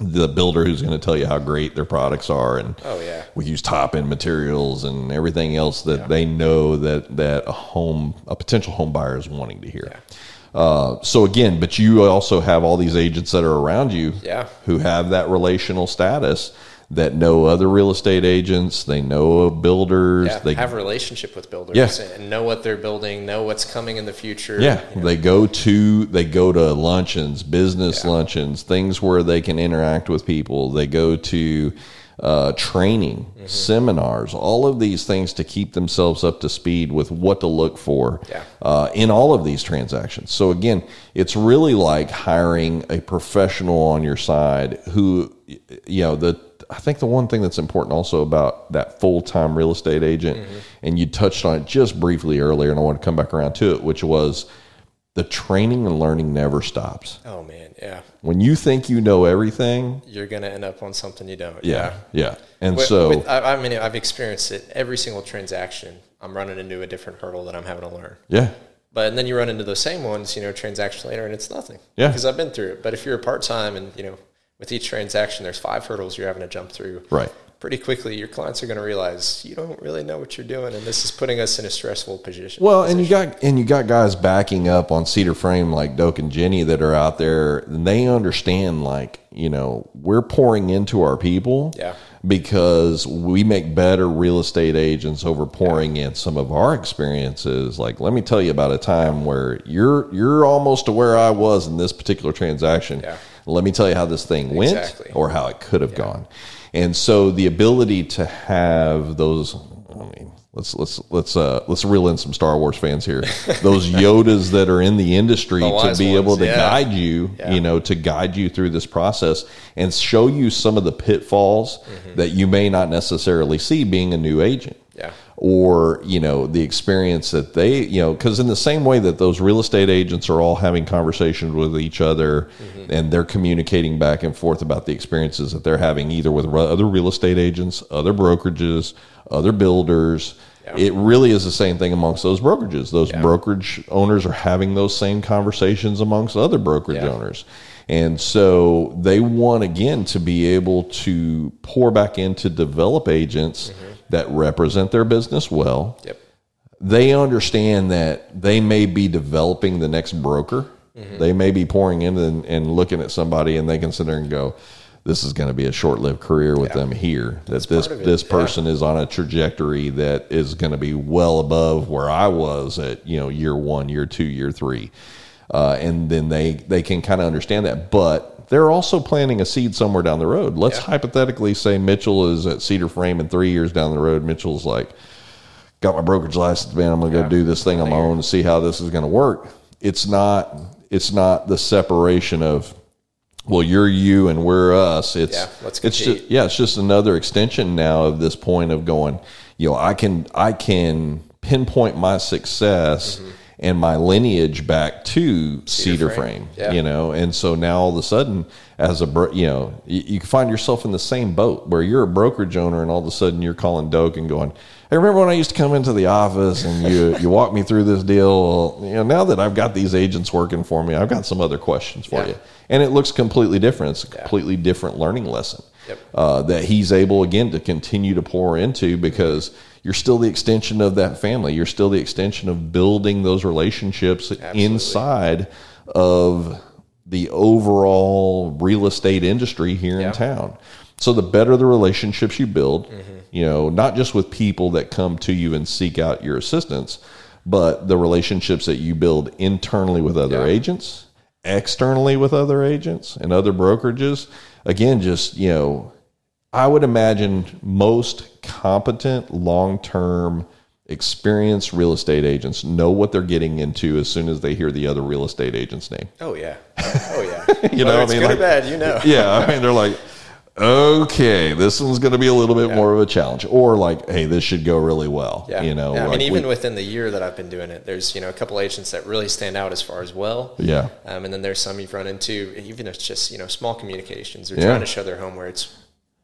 the builder who's going to tell you how great their products are and oh yeah we use top end materials and everything else that yeah. they know that that a home a potential home buyer is wanting to hear yeah. uh, so again but you also have all these agents that are around you yeah. who have that relational status that know other real estate agents. They know of builders. Yeah, they have a relationship with builders yeah. and know what they're building, know what's coming in the future. Yeah, you know. they go to they go to luncheons, business yeah. luncheons, things where they can interact with people. They go to uh, training, mm-hmm. seminars, all of these things to keep themselves up to speed with what to look for yeah. uh, in all of these transactions. So again, it's really like hiring a professional on your side who, you know, the I think the one thing that's important also about that full time real estate agent, mm-hmm. and you touched on it just briefly earlier, and I want to come back around to it, which was the training and learning never stops. Oh man, yeah. When you think you know everything, you're going to end up on something you don't. Yeah, yeah. And with, so, with, I, I mean, I've experienced it every single transaction. I'm running into a different hurdle that I'm having to learn. Yeah. But and then you run into those same ones, you know, transaction later, and it's nothing. Yeah. Because I've been through it. But if you're a part time and you know, with each transaction, there's five hurdles you're having to jump through. Right pretty quickly your clients are going to realize you don't really know what you're doing and this is putting us in a stressful position well position. and you got and you got guys backing up on cedar frame like doak and jenny that are out there and they understand like you know we're pouring into our people yeah because we make better real estate agents over pouring yeah. in some of our experiences like let me tell you about a time where you're you're almost to where i was in this particular transaction yeah. Let me tell you how this thing went exactly. or how it could have yeah. gone and so the ability to have those, I mean, let's let's let's uh, let's reel in some Star Wars fans here. Those Yodas that are in the industry the to be ones, able to yeah. guide you, yeah. you know, to guide you through this process and show you some of the pitfalls mm-hmm. that you may not necessarily see being a new agent. Yeah or you know the experience that they you know because in the same way that those real estate agents are all having conversations with each other mm-hmm. and they're communicating back and forth about the experiences that they're having either with other real estate agents other brokerages other builders yeah. it really is the same thing amongst those brokerages those yeah. brokerage owners are having those same conversations amongst other brokerage yeah. owners and so they want again to be able to pour back into develop agents mm-hmm that represent their business well. Yep. They understand that they may be developing the next broker. Mm-hmm. They may be pouring in and, and, looking at somebody, and they can sit there and go, "This is going to be a short-lived career with yeah. them here. That this this person yeah. is on a trajectory that is going to be well above where I was at you know year one, year two, year three, Uh, and then they they can kind of understand that, but they're also planting a seed somewhere down the road. Let's yeah. hypothetically say Mitchell is at Cedar Frame and three years down the road, Mitchell's like, got my brokerage license, man. I'm going to yeah. go do this thing on my own and see how this is going to work. It's not, it's not the separation of, well, you're you and we're us. It's, yeah, let's it's just, yeah, it's just another extension now of this point of going, you know, I can, I can pinpoint my success. Mm-hmm and my lineage back to Cedar, Cedar Frame, frame yeah. you know, and so now all of a sudden, as a bro- you know, you, you find yourself in the same boat where you're a brokerage owner, and all of a sudden you're calling Doak and going, "Hey, remember when I used to come into the office and you you walk me through this deal? Well, you know, now that I've got these agents working for me, I've got some other questions for yeah. you, and it looks completely different. It's a yeah. completely different learning lesson yep. uh, that he's able again to continue to pour into because." You're still the extension of that family. You're still the extension of building those relationships Absolutely. inside of the overall real estate industry here yeah. in town. So the better the relationships you build, mm-hmm. you know, not just with people that come to you and seek out your assistance, but the relationships that you build internally with other yeah. agents, externally with other agents and other brokerages. Again, just, you know, I would imagine most competent, long term, experienced real estate agents know what they're getting into as soon as they hear the other real estate agent's name. Oh yeah, oh yeah. you know, I mean, like, bad, you know. yeah, I mean, they're like, okay, this one's going to be a little bit yeah. more of a challenge, or like, hey, this should go really well. Yeah, you know. Yeah, I like mean, even we, within the year that I've been doing it, there's you know a couple agents that really stand out as far as well. Yeah. Um, and then there's some you've run into, even if it's just you know small communications. They're yeah. trying to show their home where it's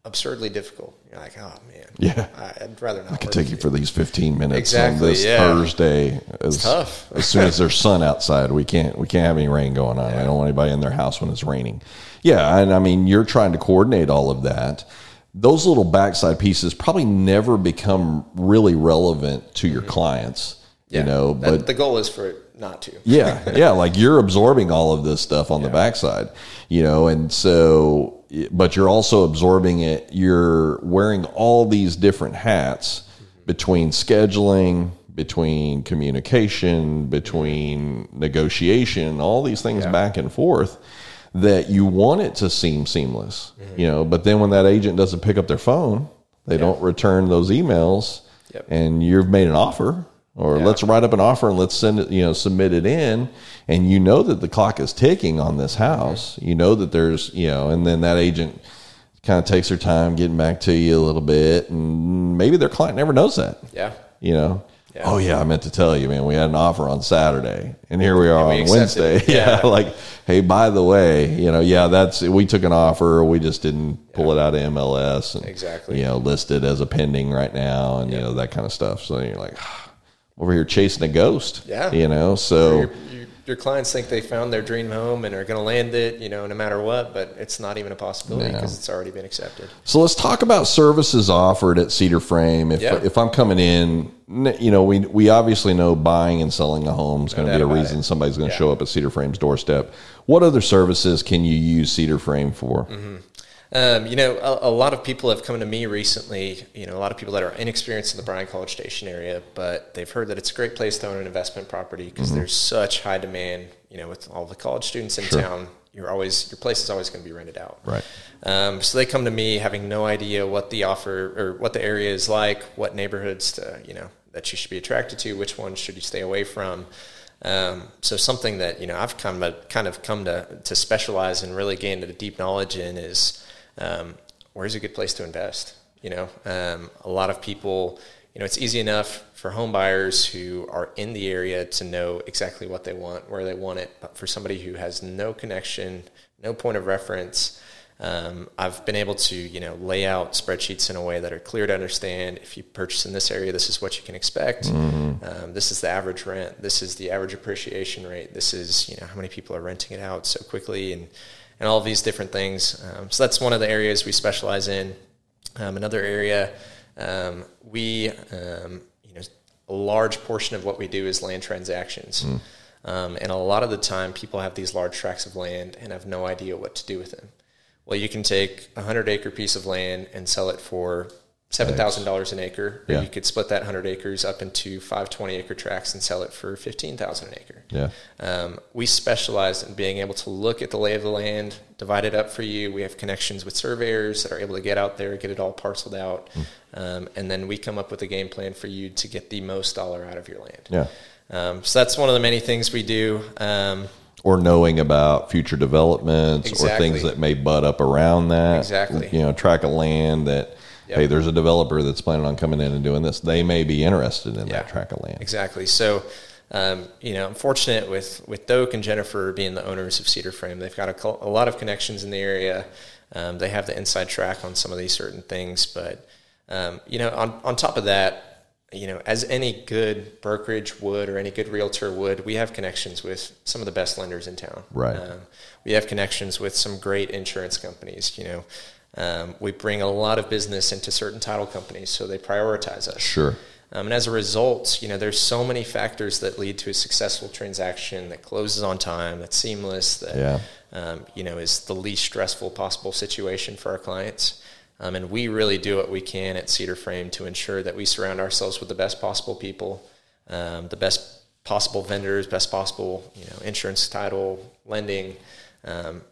absurdly difficult. You're like, oh man, yeah, I, would rather not. I could take you for these 15 minutes exactly, on this yeah. Thursday. As, it's tough. as soon as there's sun outside, we can't we can't have any rain going on. Yeah. I don't want anybody in their house when it's raining. Yeah, and I mean you're trying to coordinate all of that. Those little backside pieces probably never become really relevant to your mm-hmm. clients. Yeah. You know, but that, the goal is for it not to. yeah, yeah, like you're absorbing all of this stuff on yeah. the backside, you know, and so but you're also absorbing it. You're wearing all these different hats between scheduling, between communication, between negotiation, all these things yeah. back and forth that you want it to seem seamless, mm-hmm. you know, but then when that agent doesn't pick up their phone, they yeah. don't return those emails yep. and you've made an offer or yeah. let's write up an offer and let's send it, you know, submit it in. And you know that the clock is ticking on this house. You know that there's, you know, and then that agent kind of takes their time getting back to you a little bit. And maybe their client never knows that. Yeah. You know, yeah. Oh yeah, I meant to tell you, man. We had an offer on Saturday, and here we are we on Wednesday. Yeah. yeah. like hey, by the way, you know, yeah, that's we took an offer, we just didn't pull it out of MLS, and exactly, you know, listed as a pending right now, and you know that kind of stuff. So you're like, over here chasing a ghost, yeah, you know. So your clients think they found their dream home and are going to land it, you know, no matter what, but it's not even a possibility because no. it's already been accepted. So let's talk about services offered at Cedar Frame. If yeah. if I'm coming in, you know, we we obviously know buying and selling a home is going to be a reason it. somebody's going to yeah. show up at Cedar Frame's doorstep. What other services can you use Cedar Frame for? Mm-hmm. Um, you know, a, a, lot of people have come to me recently. You know, a lot of people that are inexperienced in the Bryan College Station area, but they've heard that it's a great place to own an investment property because mm-hmm. there's such high demand. You know, with all the college students in sure. town, you're always your place is always going to be rented out. Right. Um, so they come to me having no idea what the offer or what the area is like, what neighborhoods to you know that you should be attracted to, which ones should you stay away from. Um, so something that you know I've kind of kind of come to to specialize and really gain a deep knowledge in is um, where's a good place to invest? You know, um, a lot of people, you know, it's easy enough for home buyers who are in the area to know exactly what they want, where they want it. But for somebody who has no connection, no point of reference, um, I've been able to, you know, lay out spreadsheets in a way that are clear to understand. If you purchase in this area, this is what you can expect. Mm-hmm. Um, this is the average rent. This is the average appreciation rate. This is, you know, how many people are renting it out so quickly and and all these different things. Um, so that's one of the areas we specialize in. Um, another area, um, we, um, you know, a large portion of what we do is land transactions. Mm. and a lot of the time, people have these large tracts of land and have no idea what to do with them. Well, you can take a hundred acre piece of land and sell it for seven thousand dollars an acre. Yeah. you could split that hundred acres up into five twenty acre tracts and sell it for fifteen thousand an acre. Yeah. Um, we specialize in being able to look at the lay of the land, divide it up for you. We have connections with surveyors that are able to get out there, get it all parceled out, mm. um, and then we come up with a game plan for you to get the most dollar out of your land. Yeah. Um, so that's one of the many things we do. Um, or knowing about future developments exactly. or things that may butt up around that. Exactly. You know, track of land that Yep. Hey, there's a developer that's planning on coming in and doing this. They may be interested in yeah, that track of land. Exactly. So, um, you know, I'm fortunate with with Doak and Jennifer being the owners of Cedar Frame. They've got a, a lot of connections in the area. Um, they have the inside track on some of these certain things, but um, you know, on on top of that, you know, as any good brokerage would or any good realtor would, we have connections with some of the best lenders in town. Right. Um, we have connections with some great insurance companies. You know, um, we bring a lot of business into certain title companies, so they prioritize us. Sure. Um, and as a result, you know, there's so many factors that lead to a successful transaction that closes on time, that's seamless, that yeah. um, you know is the least stressful possible situation for our clients. Um, and we really do what we can at Cedar Frame to ensure that we surround ourselves with the best possible people, um, the best possible vendors, best possible you know insurance, title, lending, um,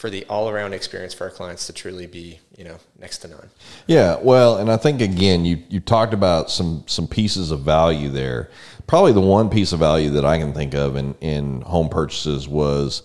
for the all around experience for our clients to truly be, you know, next to none. Yeah, well, and I think again, you you talked about some some pieces of value there. Probably the one piece of value that I can think of in in home purchases was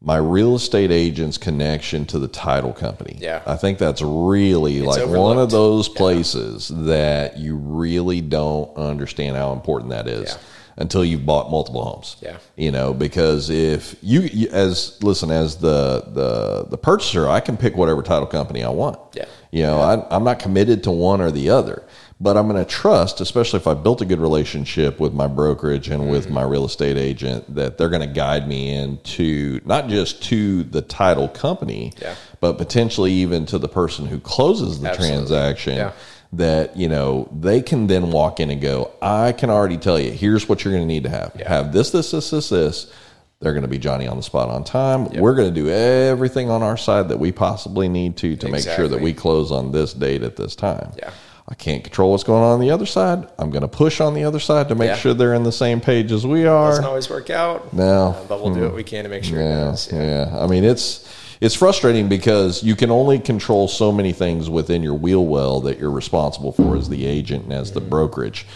my real estate agent's connection to the title company. Yeah. I think that's really it's like overlooked. one of those places yeah. that you really don't understand how important that is. Yeah until you've bought multiple homes. Yeah. You know, because if you, you, as listen as the the the purchaser, I can pick whatever title company I want. Yeah. You know, yeah. I, I'm not committed to one or the other, but I'm going to trust, especially if I built a good relationship with my brokerage and mm-hmm. with my real estate agent, that they're going to guide me into not just to the title company, yeah. but potentially even to the person who closes the Absolutely. transaction. Yeah that you know they can then walk in and go i can already tell you here's what you're going to need to have yeah. have this this this this this they're going to be johnny on the spot on time yep. we're going to do everything on our side that we possibly need to to exactly. make sure that we close on this date at this time yeah I can't control what's going on on the other side. I'm going to push on the other side to make yeah. sure they're in the same page as we are. Doesn't always work out. No, uh, but we'll do what we can to make sure yeah, it does. Yeah. yeah, I mean it's it's frustrating because you can only control so many things within your wheel well that you're responsible for as the agent and as the brokerage.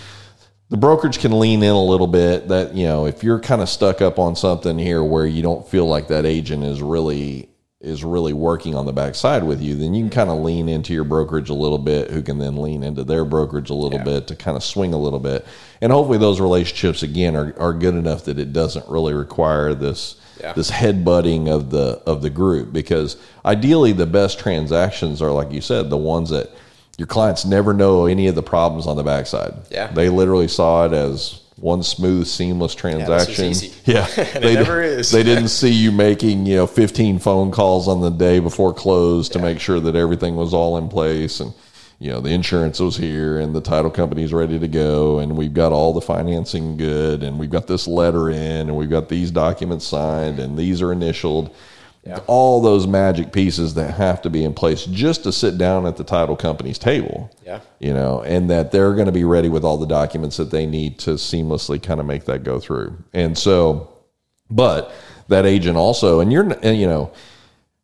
The brokerage can lean in a little bit. That you know, if you're kind of stuck up on something here where you don't feel like that agent is really is really working on the backside with you, then you can kind of lean into your brokerage a little bit, who can then lean into their brokerage a little yeah. bit to kind of swing a little bit. And hopefully those relationships again are, are good enough that it doesn't really require this yeah. this headbutting of the of the group because ideally the best transactions are like you said, the ones that your clients never know any of the problems on the backside. Yeah. They literally saw it as one smooth, seamless transaction. Yeah, yeah. they, never is. they didn't see you making you know 15 phone calls on the day before close to yeah. make sure that everything was all in place and you know the insurance was here and the title company's ready to go and we've got all the financing good and we've got this letter in and we've got these documents signed and these are initialed yeah. all those magic pieces that have to be in place just to sit down at the title company's table. Yeah. You know, and that they're going to be ready with all the documents that they need to seamlessly kind of make that go through. And so, but that agent also, and you're, and, you know,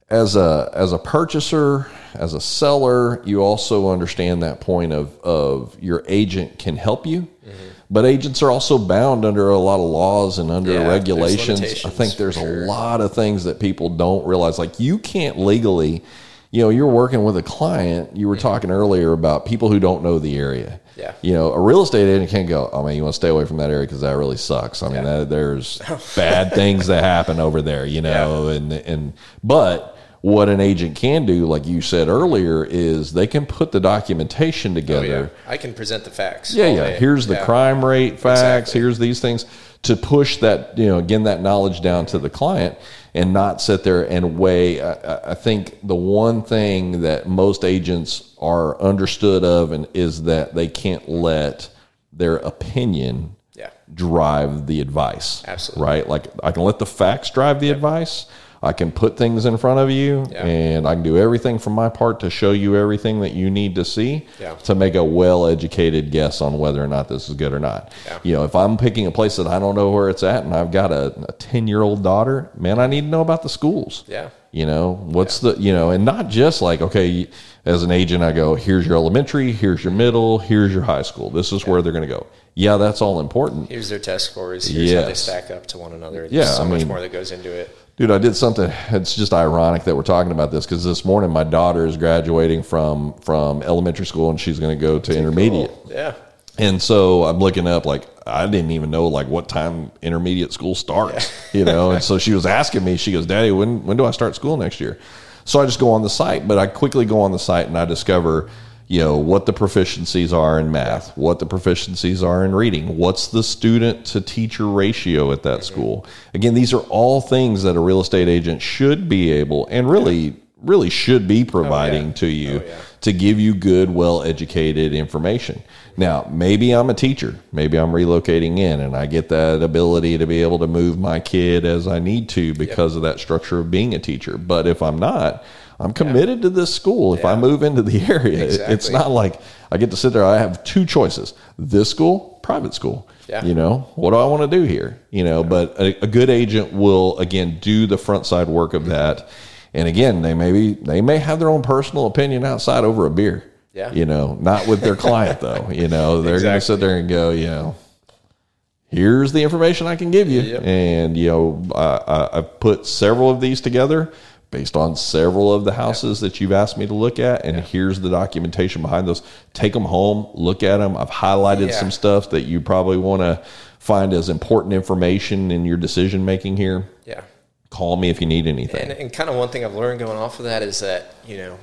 as a as a purchaser, as a seller, you also understand that point of of your agent can help you. Mm-hmm but agents are also bound under a lot of laws and under yeah, regulations. I think there's sure. a lot of things that people don't realize. Like you can't legally, you know, you're working with a client. You were mm-hmm. talking earlier about people who don't know the area. Yeah. You know, a real estate agent can't go, oh man, you want to stay away from that area because that really sucks. I mean, yeah. that, there's bad things that happen over there, you know, yeah. and, and, but, what an agent can do, like you said earlier, is they can put the documentation together. Oh, yeah. I can present the facts. Yeah, oh, yeah. Day. Here's the yeah. crime rate facts. Exactly. Here's these things to push that, you know, again, that knowledge down to the client and not sit there and weigh. I, I think the one thing that most agents are understood of and is that they can't let their opinion yeah. drive the advice. Absolutely. Right? Like I can let the facts drive the yep. advice I can put things in front of you yeah. and I can do everything from my part to show you everything that you need to see yeah. to make a well educated guess on whether or not this is good or not. Yeah. You know, if I'm picking a place that I don't know where it's at and I've got a 10 year old daughter, man, I need to know about the schools. Yeah. You know, what's the, you know, and not just like, okay, as an agent, I go, here's your elementary, here's your middle, here's your high school. This is where they're going to go. Yeah, that's all important. Here's their test scores. Here's yes. how they stack up to one another. There's yeah, so I much more that goes into it. Dude, I did something. It's just ironic that we're talking about this because this morning my daughter is graduating from from elementary school and she's going to go to Too intermediate. Cool. Yeah. And so I'm looking up like I didn't even know like what time intermediate school starts, yeah. you know. and so she was asking me. She goes, "Daddy, when when do I start school next year?" So I just go on the site, but I quickly go on the site and I discover you know what the proficiencies are in math what the proficiencies are in reading what's the student to teacher ratio at that school again these are all things that a real estate agent should be able and really really should be providing oh, yeah. to oh, you oh, yeah. to give you good well educated information now maybe i'm a teacher maybe i'm relocating in and i get that ability to be able to move my kid as i need to because yep. of that structure of being a teacher but if i'm not I'm committed yeah. to this school. If yeah. I move into the area, exactly. it's not like I get to sit there. I have two choices: this school, private school. Yeah. You know, what do I want to do here? You know, yeah. but a, a, good agent will again do the front side work of that. And again, they maybe they may have their own personal opinion outside over a beer. Yeah. You know, not with their client though. You know, they're exactly. going to sit there and go, you know, here's the information I can give you. Yep. And, you know, I, I've put several of these together based on several of the houses yeah. that you've asked me to look at and yeah. here's the documentation behind those take them home look at them i've highlighted yeah. some stuff that you probably want to find as important information in your decision making here yeah call me if you need anything and, and kind of one thing i've learned going off of that is that you know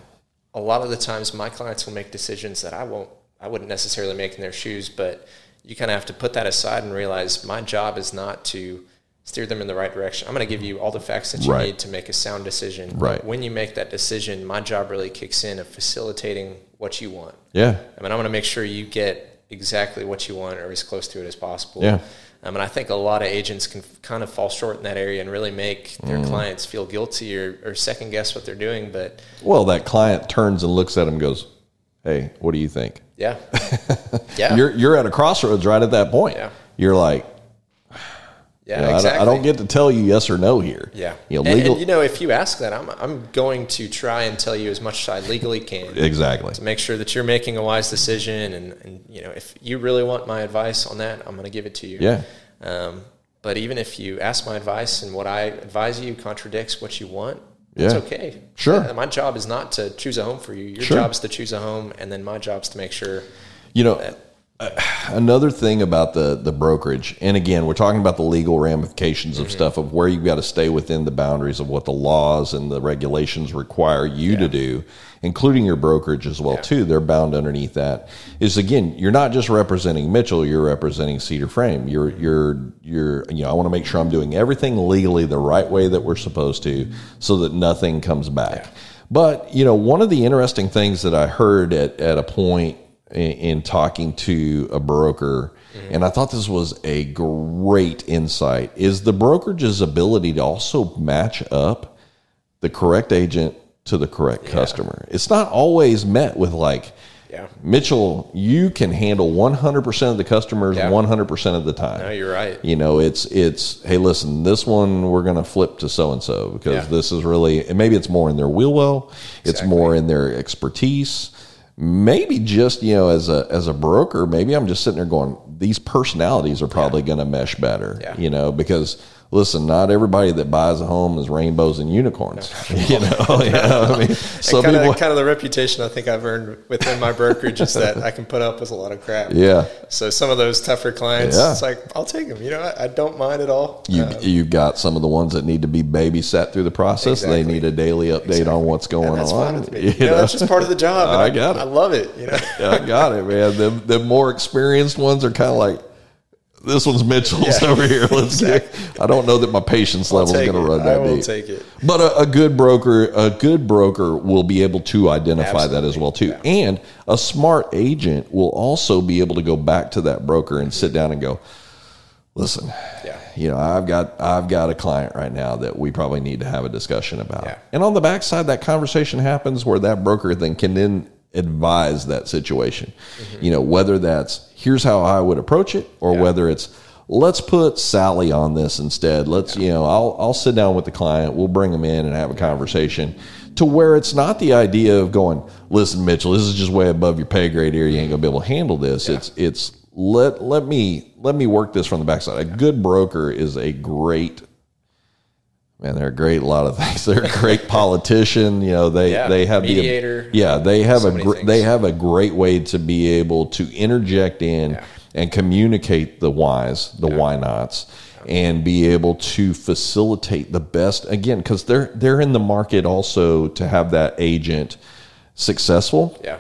a lot of the times my clients will make decisions that i won't i wouldn't necessarily make in their shoes but you kind of have to put that aside and realize my job is not to steer them in the right direction. I'm going to give you all the facts that you right. need to make a sound decision. Right. But when you make that decision, my job really kicks in of facilitating what you want. Yeah. I mean, I'm going to make sure you get exactly what you want or as close to it as possible. Yeah. I mean, I think a lot of agents can kind of fall short in that area and really make their mm. clients feel guilty or, or second guess what they're doing. But well, that client turns and looks at him and goes, "Hey, what do you think?" Yeah. Yeah. you're you're at a crossroads right at that point. Yeah. You're like, yeah, you know, exactly. I, don't, I, don't, get to tell you yes or no here. Yeah, you know, legal. And, and, you know, if you ask that, I'm I'm going to try and tell you as much as I legally can. Exactly. To make sure that you're making a wise decision, and and you know, if you really want my advice on that, I'm going to give it to you. Yeah. Um, but even if you ask my advice and what I advise you contradicts what you want, it's okay. Sure. My job is not to choose a home for you. Your sure. job is to choose a home, and then my job is to make sure. You know. Another thing about the the brokerage and again we're talking about the legal ramifications of mm-hmm. stuff of where you've got to stay within the boundaries of what the laws and the regulations require you yeah. to do including your brokerage as well yeah. too they're bound underneath that is again you're not just representing mitchell you're representing cedar frame you're you're you're you know i want to make sure i'm doing everything legally the right way that we're supposed to so that nothing comes back yeah. but you know one of the interesting things that i heard at, at a point in, in talking to a broker, mm-hmm. and I thought this was a great insight, is the brokerage's ability to also match up the correct agent to the correct yeah. customer. It's not always met with like, yeah. Mitchell, you can handle 100% of the customers yeah. 100% of the time. No, you're right. You know, it's it's hey, listen, this one we're going to flip to so and so because yeah. this is really and maybe it's more in their wheel well, exactly. it's more in their expertise maybe just you know as a as a broker maybe i'm just sitting there going these personalities are probably yeah. going to mesh better yeah. you know because listen not everybody that buys a home is rainbows and unicorns you know, know I mean, so kind, people, of, kind of the reputation i think i've earned within my brokerage is that i can put up with a lot of crap. Yeah. So some of those tougher clients yeah. it's like i'll take them you know i, I don't mind at all. You, um, you've got some of the ones that need to be babysat through the process. Exactly. they need a daily update exactly. on what's going on you, you know, that's just part of the job I, I got it. I love it you know? I got it man. The, the more experienced ones are kind of like this one's Mitchell's yeah, over here. Let's exactly. get. I don't know that my patience level is going to run that I will deep. Take it. But a, a, good broker, a good broker will be able to identify Absolutely. that as well too, and a smart agent will also be able to go back to that broker and sit down and go, listen, yeah. you know, I've got I've got a client right now that we probably need to have a discussion about. Yeah. And on the backside, that conversation happens where that broker then can then advise that situation. Mm-hmm. You know, whether that's here's how I would approach it, or yeah. whether it's let's put Sally on this instead. Let's, yeah. you know, I'll I'll sit down with the client, we'll bring them in and have a conversation to where it's not the idea of going, listen, Mitchell, this is just way above your pay grade here. You ain't gonna be able to handle this. Yeah. It's it's let let me let me work this from the backside. A good broker is a great man, they're a great a lot of things. They're a great politician. You know, they yeah, they have mediator. The, yeah, they have so a gr- they have a great way to be able to interject in yeah. and communicate the whys, the yeah. why nots, and be able to facilitate the best again because they're they're in the market also to have that agent successful. Yeah.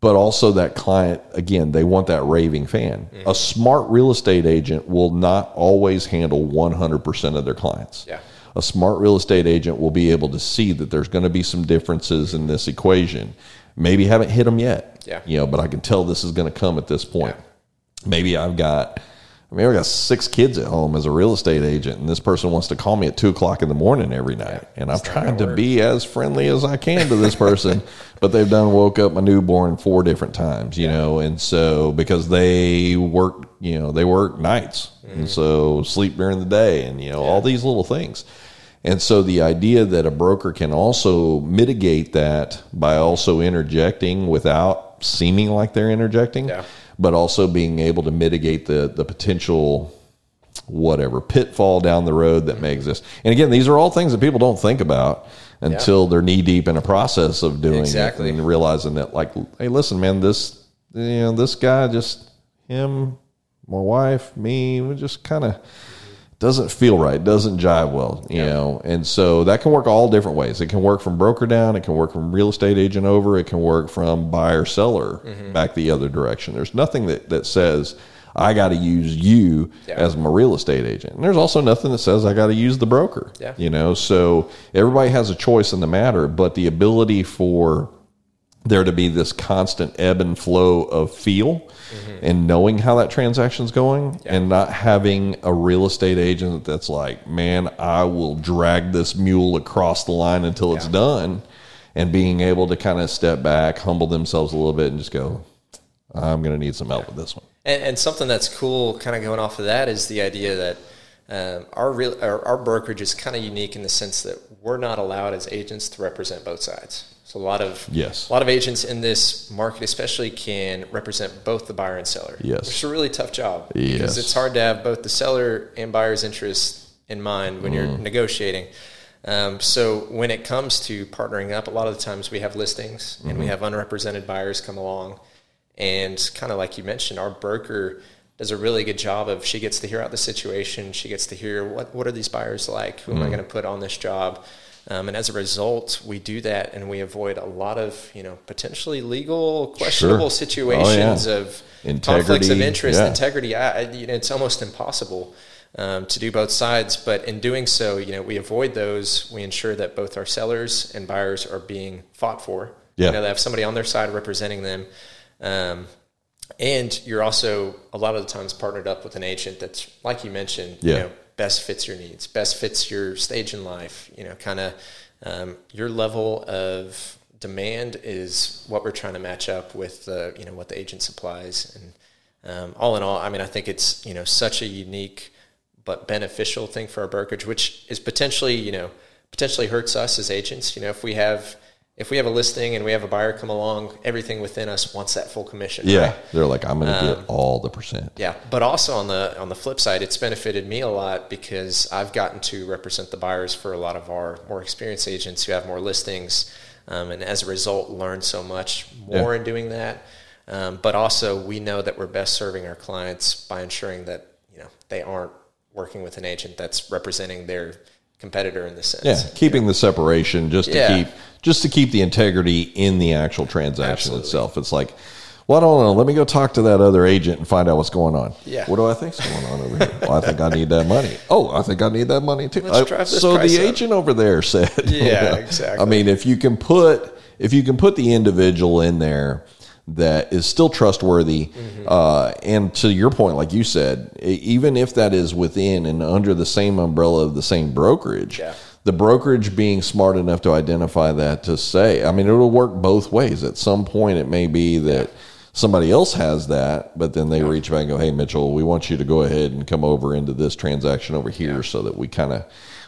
But also that client again, they want that raving fan. Mm-hmm. A smart real estate agent will not always handle 100% of their clients. Yeah a smart real estate agent will be able to see that there's going to be some differences in this equation. Maybe haven't hit them yet, yeah. You know, but I can tell this is going to come at this point. Yeah. Maybe I've got, I mean, I've got six kids at home as a real estate agent, and this person wants to call me at two o'clock in the morning every night, and I'm trying to be as friendly as I can to this person, but they've done woke up my newborn four different times, you yeah. know, and so because they work, you know, they work nights, mm-hmm. and so sleep during the day, and you know, all these little things. And so the idea that a broker can also mitigate that by also interjecting without seeming like they're interjecting, yeah. but also being able to mitigate the the potential whatever pitfall down the road that may exist. And again, these are all things that people don't think about until yeah. they're knee deep in a process of doing exactly. it and realizing that like, hey, listen, man, this you know, this guy just him, my wife, me, we just kind of doesn't feel right, doesn't jive well, you yeah. know. And so that can work all different ways. It can work from broker down, it can work from real estate agent over, it can work from buyer seller mm-hmm. back the other direction. There's nothing that, that says I got to use you yeah. as my real estate agent. And there's also nothing that says I got to use the broker. Yeah. You know, so everybody has a choice in the matter, but the ability for there to be this constant ebb and flow of feel mm-hmm. and knowing how that transaction's going yeah. and not having a real estate agent that's like, man, I will drag this mule across the line until it's done and being able to kind of step back, humble themselves a little bit and just go, I'm going to need some help with this one. And, and, something that's cool, kind of going off of that, is the idea that um, our, real, our, our brokerage is kind of unique in the sense that we're not allowed as agents to represent both sides. So a lot of yes. a lot of agents in this market, especially, can represent both the buyer and seller. Yes, which is a really tough job yes. because it's hard to have both the seller and buyer's interests in mind when mm. you're negotiating. Um, so when it comes to partnering up, a lot of the times we have listings mm-hmm. and we mm-hmm. have unrepresented buyers come along, and kind of like you mentioned, our broker does a really good job of she gets to hear out the situation, she gets to hear what what are these buyers like, who mm. am I mm. going to put on this job um, and as a result, we do that and we avoid a lot of, you know, potentially legal, questionable sure. situations oh, yeah. of integrity, conflicts of interest, yeah. integrity. I, you know, it's almost impossible um, to do both sides. But in doing so, you know, we avoid those. We ensure that both our sellers and buyers are being fought for. Yeah. You know, they have somebody on their side representing them. Um, and you're also a lot of the times partnered up with an agent that's, like you mentioned, yeah. you know, best fits your needs, best fits your stage in life. You know, kind of um, your level of demand is what we're trying to match up with. Uh, you know what the agent supplies, and um, all in all, I mean, I think it's you know such a unique but beneficial thing for our brokerage, which is potentially you know potentially hurts us as agents. You know, if we have if we have a listing and we have a buyer come along, everything within us wants that full commission. Yeah, right? they're like, I'm going to um, get all the percent. Yeah, but also on the on the flip side, it's benefited me a lot because I've gotten to represent the buyers for a lot of our more experienced agents who have more listings, um, and as a result, learn so much more yeah. in doing that. Um, but also, we know that we're best serving our clients by ensuring that you know they aren't working with an agent that's representing their competitor in the sense. Yeah, keeping the separation just yeah. to keep just to keep the integrity in the actual transaction Absolutely. itself. It's like, well, I don't know. Let me go talk to that other agent and find out what's going on. Yeah. What do I think's going on over here? well, I think I need that money. Oh, I think I need that money too. I, so the up. agent over there said, Yeah, exactly. I mean, if you can put if you can put the individual in there that is still trustworthy. Mm-hmm. Uh, and to your point, like you said, even if that is within and under the same umbrella of the same brokerage, yeah. the brokerage being smart enough to identify that to say, I mean, it'll work both ways. At some point, it may be that. Yeah. Somebody else has that, but then they yeah. reach back and go, "Hey, Mitchell, we want you to go ahead and come over into this transaction over here, so that we kind of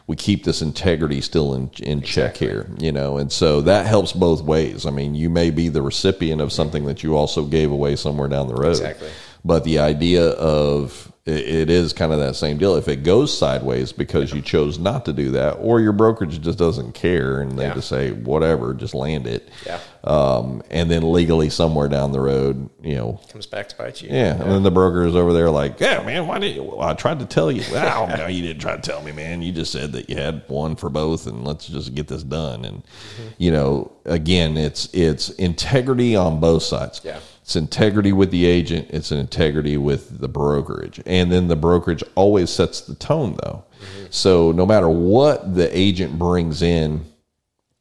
we keep this integrity still in in exactly. check here, you know, and so that helps both ways. I mean, you may be the recipient of something that you also gave away somewhere down the road. Exactly. But the idea of it is kind of that same deal. If it goes sideways because you chose not to do that, or your brokerage just doesn't care and they yeah. just say whatever, just land it. Yeah. Um, and then legally somewhere down the road, you know, comes back to bite you. Yeah. yeah. And then the broker is over there like, yeah, man, why did you? Well, I tried to tell you. Well, no, you didn't try to tell me, man. You just said that you had one for both, and let's just get this done. And mm-hmm. you know, again, it's it's integrity on both sides. Yeah it's integrity with the agent, it's an integrity with the brokerage. And then the brokerage always sets the tone, though. Mm-hmm. So no matter what the agent brings in,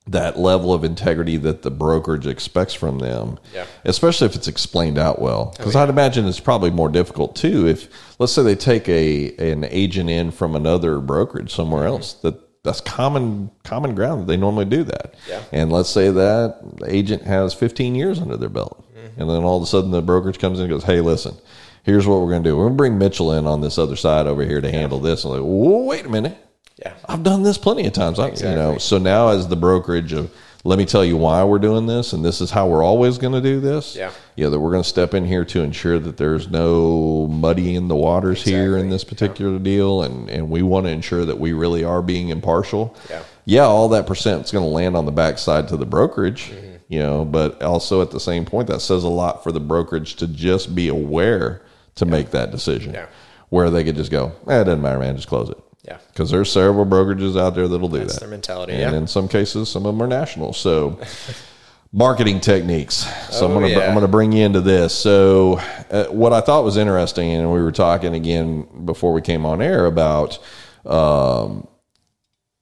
that level of integrity that the brokerage expects from them, yeah. especially if it's explained out well. Because oh, yeah. I'd imagine it's probably more difficult too if, let's say, they take a an agent in from another brokerage somewhere mm-hmm. else that that's common common ground. They normally do that. Yeah. And let's say that agent has 15 years under their belt. And then all of a sudden the brokerage comes in and goes, hey, listen, here's what we're going to do. We're going to bring Mitchell in on this other side over here to yeah. handle this. And like, wait a minute. Yeah. I've done this plenty of times. I. You know, so now as the brokerage of, let me tell you why we're doing this, and this is how we're always going to do this. Yeah. Yeah, that we're going to step in here to ensure that there's no muddy in the waters exactly. here in this particular yeah. deal, and and we want to ensure that we really are being impartial. Yeah. Yeah, all that percent is going to land on the backside to the brokerage. Mm-hmm you know, but also at the same point, that says a lot for the brokerage to just be aware to yeah. make that decision. Yeah. Where they could just go, eh, it doesn't matter, man, just close it. Yeah. Because there's several brokerages out there that'll do That's that. their mentality. And yeah. in some cases, some of them are national. So, marketing techniques. So, oh, I'm going to yeah. I'm going to bring you into this. So, uh, what I thought was interesting, and we were talking again before we came on air about um,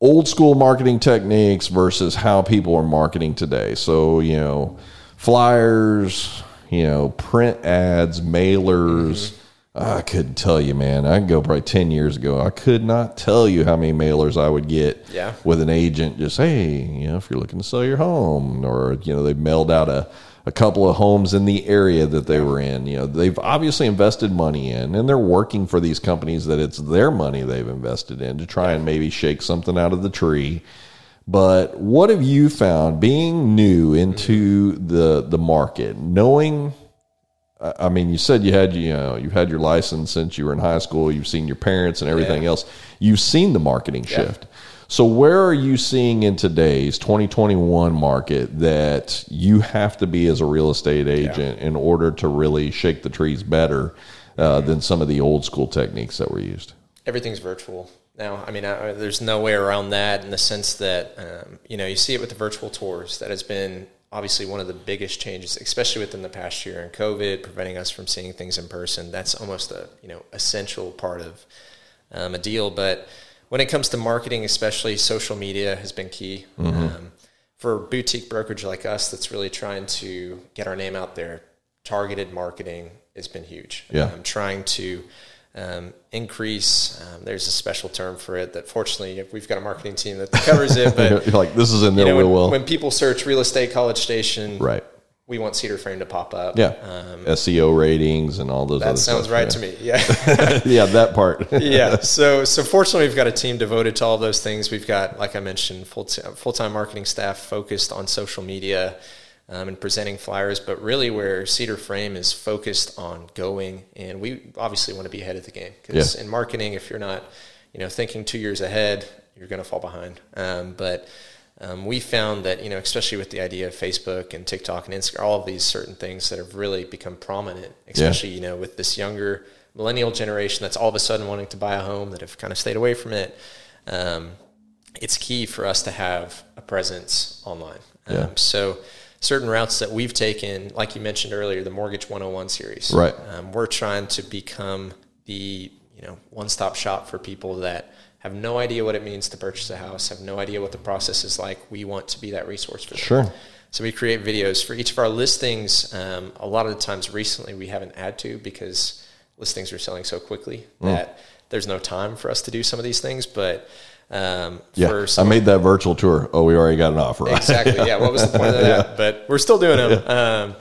old school marketing techniques versus how people are marketing today. So, you know, flyers, you know, print ads, mailers. Mm-hmm. I couldn't tell you, man. I can go probably 10 years ago. I could not tell you how many mailers I would get yeah. with an agent just, hey, you know, if you're looking to sell your home, or, you know, they mailed out a, a couple of homes in the area that they were in. You know, they've obviously invested money in, and they're working for these companies that it's their money they've invested in to try and maybe shake something out of the tree. But what have you found being new into the the market, knowing? I mean, you said you had you know you've had your license since you were in high school. You've seen your parents and everything yeah. else. You've seen the marketing yeah. shift. So, where are you seeing in today's 2021 market that you have to be as a real estate agent yeah. in order to really shake the trees better uh, than some of the old school techniques that were used? Everything's virtual now. I mean, I, there's no way around that in the sense that um, you know you see it with the virtual tours. That has been obviously one of the biggest changes, especially within the past year and COVID, preventing us from seeing things in person. That's almost a you know essential part of um, a deal, but when it comes to marketing, especially social media has been key. Mm-hmm. Um, for a boutique brokerage like us that's really trying to get our name out there, targeted marketing has been huge. Yeah. Um, trying to um, increase, um, there's a special term for it that fortunately we've got a marketing team that covers it. But like this is in there you know, real when, well. When people search real estate college station, right we want Cedar Frame to pop up. Yeah. Um, SEO ratings and all those. That sounds stuff, right yeah. to me. Yeah. yeah, that part. yeah. So, so fortunately, we've got a team devoted to all those things. We've got, like I mentioned, full full time marketing staff focused on social media um, and presenting flyers. But really, where Cedar Frame is focused on going, and we obviously want to be ahead of the game because yeah. in marketing, if you're not, you know, thinking two years ahead, you're going to fall behind. Um, but um, we found that you know especially with the idea of facebook and tiktok and instagram all of these certain things that have really become prominent especially yeah. you know with this younger millennial generation that's all of a sudden wanting to buy a home that have kind of stayed away from it um, it's key for us to have a presence online um, yeah. so certain routes that we've taken like you mentioned earlier the mortgage 101 series right um, we're trying to become the you know one-stop shop for people that have no idea what it means to purchase a house, have no idea what the process is like. We want to be that resource for them. Sure. So we create videos for each of our listings. Um, a lot of the times recently we haven't had to because listings are selling so quickly mm. that there's no time for us to do some of these things. But um, yeah, I made that virtual tour. Oh, we already got an offer. Exactly. Yeah. What was the point of that? yeah. But we're still doing them. Yeah. Um,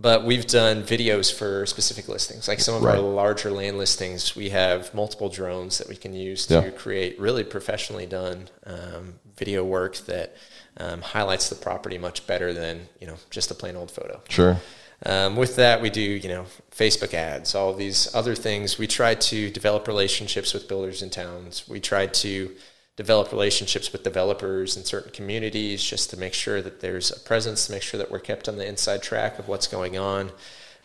but we've done videos for specific listings. Like some of right. our larger land listings, we have multiple drones that we can use to yeah. create really professionally done um, video work that um, highlights the property much better than you know just a plain old photo. Sure. Um, with that, we do you know Facebook ads, all these other things. We try to develop relationships with builders in towns. We try to develop relationships with developers in certain communities just to make sure that there's a presence, to make sure that we're kept on the inside track of what's going on.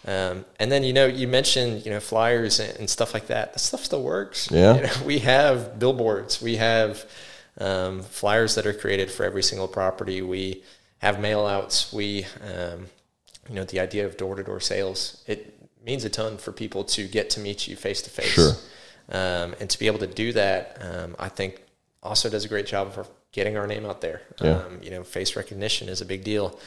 Um, and then you know you mentioned you know flyers and, and, stuff like that. That stuff still works. Yeah, you know, we have billboards. We have um, flyers that are created for every single property. We have mail outs. We um, you know the idea of door to door sales. It means a ton for people to get to meet you face to face. and to be able to do that, um, I think also does a great job of getting our name out there. Yeah. Um, you know, face recognition is a big deal.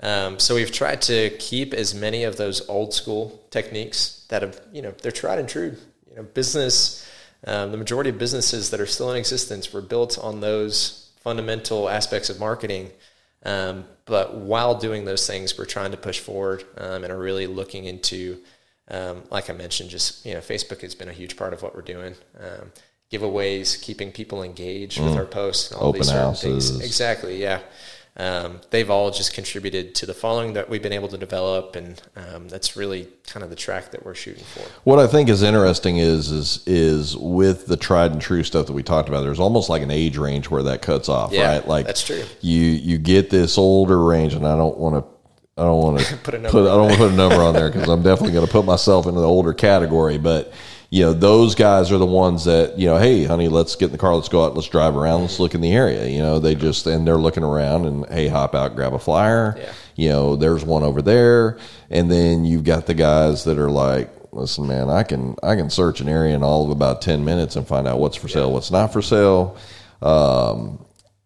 Um, so we've tried to keep as many of those old school techniques that have, you know, they're tried and true. You know, business, um, the majority of businesses that are still in existence were built on those fundamental aspects of marketing. Um, but while doing those things, we're trying to push forward um, and are really looking into, um, like I mentioned, just you know, Facebook has been a huge part of what we're doing giveaways, keeping people engaged mm. with our posts, all Open these houses. things. Exactly, yeah. Um, they've all just contributed to the following that we've been able to develop, and um, that's really kind of the track that we're shooting for. What I think is interesting is is is with the tried and true stuff that we talked about. There's almost like an age range where that cuts off, yeah, right? Like that's true. You you get this older range, and I don't want to. I don't want to put a number. Put, I don't want to put a number on there because I'm definitely going to put myself into the older category. But you know, those guys are the ones that, you know, hey, honey, let's get in the car, let's go out, let's drive around, let's look in the area. You know, they just, and they're looking around and, hey, hop out, grab a flyer. Yeah. You know, there's one over there. And then you've got the guys that are like, listen, man, I can, I can search an area in all of about 10 minutes and find out what's for sale, what's not for sale. Um,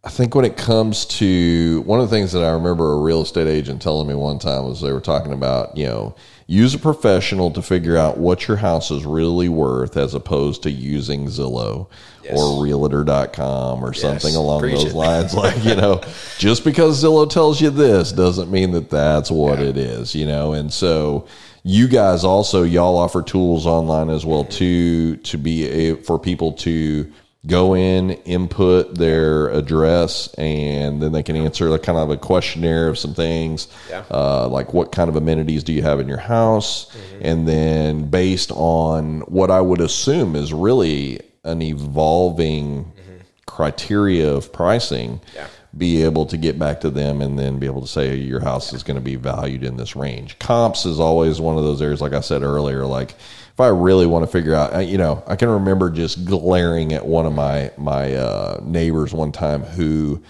I think when it comes to one of the things that I remember a real estate agent telling me one time was they were talking about, you know, use a professional to figure out what your house is really worth as opposed to using Zillow yes. or realtor.com or yes. something along Preach those it. lines. Like, you know, just because Zillow tells you this doesn't mean that that's what yeah. it is, you know? And so, you guys also y'all offer tools online as well mm-hmm. to to be a, for people to go in, input their address, and then they can answer like kind of a questionnaire of some things, yeah. uh, like what kind of amenities do you have in your house, mm-hmm. and then based on what I would assume is really an evolving mm-hmm. criteria of pricing. Yeah. Be able to get back to them and then be able to say your house is going to be valued in this range. Comps is always one of those areas, like I said earlier, like if I really want to figure out, you know, I can remember just glaring at one of my my uh, neighbors one time who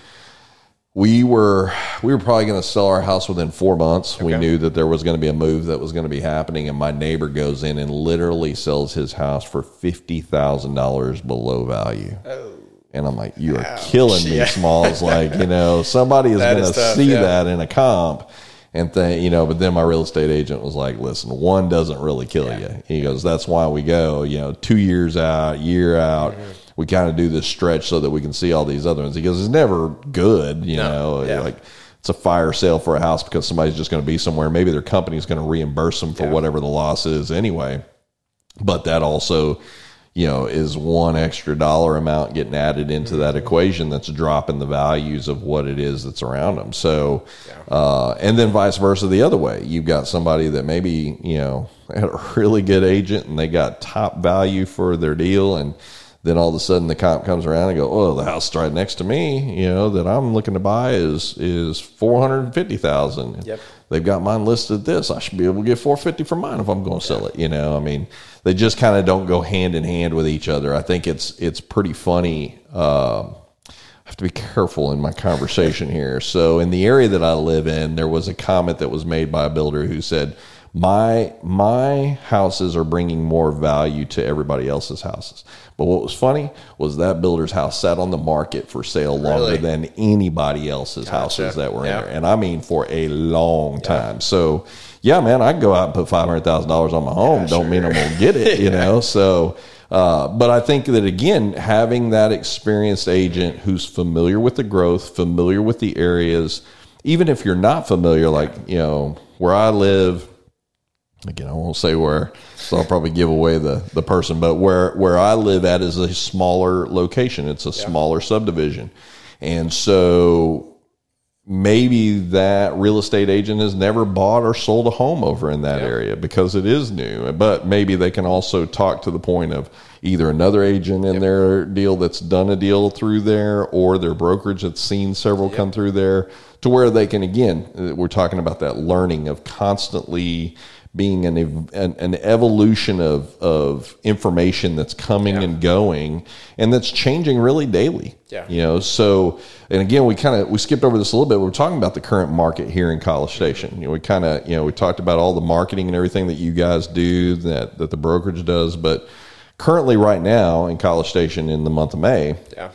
we were we were probably going to sell our house within four months. Okay. We knew that there was going to be a move that was going to be happening, and my neighbor goes in and literally sells his house for fifty thousand dollars below value. Oh. And I'm like, you are Ouch. killing me, yeah. Smalls. Like, you know, somebody is going to see yeah. that in a comp and think, you know, but then my real estate agent was like, listen, one doesn't really kill yeah. you. He goes, that's why we go, you know, two years out, year out. Mm-hmm. We kind of do this stretch so that we can see all these other ones. He goes, it's never good, you no. know, yeah. like it's a fire sale for a house because somebody's just going to be somewhere. Maybe their company's going to reimburse them for yeah. whatever the loss is anyway. But that also you know, is one extra dollar amount getting added into that mm-hmm. equation that's dropping the values of what it is that's around them. So, uh, and then vice versa the other way. You've got somebody that maybe, you know, had a really good agent and they got top value for their deal and then all of a sudden the comp comes around and go, oh, the house right next to me, you know, that I'm looking to buy is is four hundred and fifty thousand. Yep. They've got mine listed this. I should be able to get four fifty for mine if I'm going to sell it. You know, I mean, they just kind of don't go hand in hand with each other. I think it's it's pretty funny. Uh, I have to be careful in my conversation here. So, in the area that I live in, there was a comment that was made by a builder who said, "My my houses are bringing more value to everybody else's houses." But what was funny was that builder's house sat on the market for sale longer really? than anybody else's gotcha. houses that were yeah. in there, and I mean for a long time. Yeah. So yeah, man, I can go out and put five hundred thousand dollars on my home. Yeah, Don't sure. mean I'm gonna get it, you know. So, uh, but I think that again, having that experienced agent who's familiar with the growth, familiar with the areas, even if you're not familiar, like you know where I live. Again, I won't say where, so I'll probably give away the, the person. But where where I live at is a smaller location. It's a yeah. smaller subdivision, and so maybe that real estate agent has never bought or sold a home over in that yeah. area because it is new. But maybe they can also talk to the point of either another agent in yep. their deal that's done a deal through there or their brokerage that's seen several yep. come through there to where they can, again, we're talking about that learning of constantly being an, an, an, evolution of, of information that's coming yeah. and going and that's changing really daily. Yeah. You know, so, and again, we kind of, we skipped over this a little bit. We're talking about the current market here in College mm-hmm. Station. You know, we kind of, you know, we talked about all the marketing and everything that you guys do that, that the brokerage does, but currently right now in College Station in the month of May, yeah,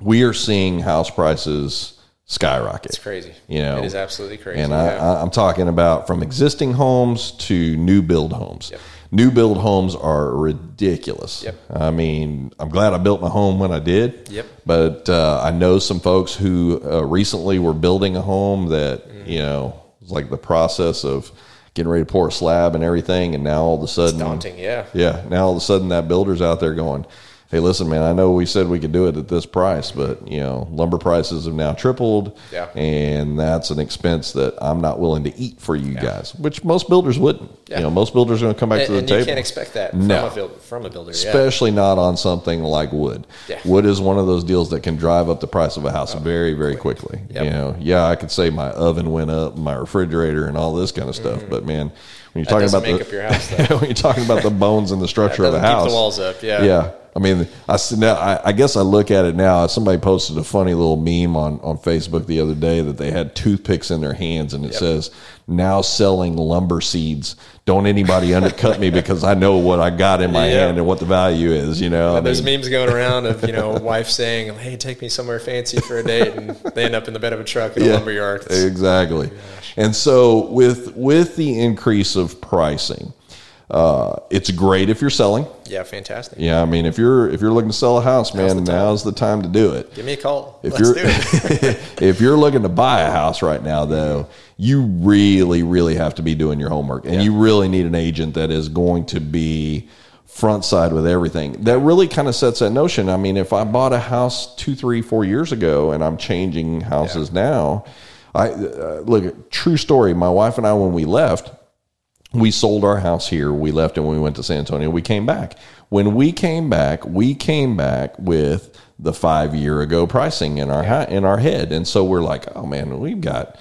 we are seeing house prices skyrocket. It's crazy. You know, it is absolutely crazy. And I, yeah. I'm talking about from existing homes to new build homes. Yep. New build homes are ridiculous. Yep. I mean, I'm glad I built my home when I did. Yep. But uh, I know some folks who uh, recently were building a home that mm. you know was like the process of getting ready to pour a slab and everything, and now all of a sudden, it's daunting. Yeah. Yeah. Now all of a sudden, that builder's out there going hey, listen, man, I know we said we could do it at this price, but you know, lumber prices have now tripled, yeah. and that's an expense that I'm not willing to eat for you yeah. guys, which most builders wouldn't. Yeah. You know, most builders are going to come back and, to the and table. You can't expect that from, no. a, from a builder, especially not on something like wood. Wood is one of those deals that can drive up the price of a house oh, very, very quickly. Yep. You know, yeah, I could say my oven went up, my refrigerator, and all this kind of stuff, mm-hmm. but man when you're talking about the house, when you're talking about the bones and the structure of the house, the walls up. Yeah, yeah. I mean, I now I, I, guess I look at it now. Somebody posted a funny little meme on on Facebook the other day that they had toothpicks in their hands, and it yep. says now selling lumber seeds. Don't anybody undercut me because I know what I got in my yeah. hand and what the value is. You know, there's mean, memes going around of you know wife saying, "Hey, take me somewhere fancy for a date," and they end up in the bed of a truck in yeah, a lumber yard. It's, exactly. Oh and so with with the increase of pricing uh, it's great if you're selling. Yeah, fantastic. Yeah, I mean, if you're if you're looking to sell a house, man, the now's the time to do it. Give me a call. If Let's you're if you're looking to buy a house right now, though, you really really have to be doing your homework, and yeah. you really need an agent that is going to be front side with everything. That really kind of sets that notion. I mean, if I bought a house two, three, four years ago, and I'm changing houses yeah. now, I uh, look. True story. My wife and I, when we left we sold our house here. We left and we went to San Antonio. We came back. When we came back, we came back with the five year ago pricing in our ha- in our head, and so we're like, oh man, we've got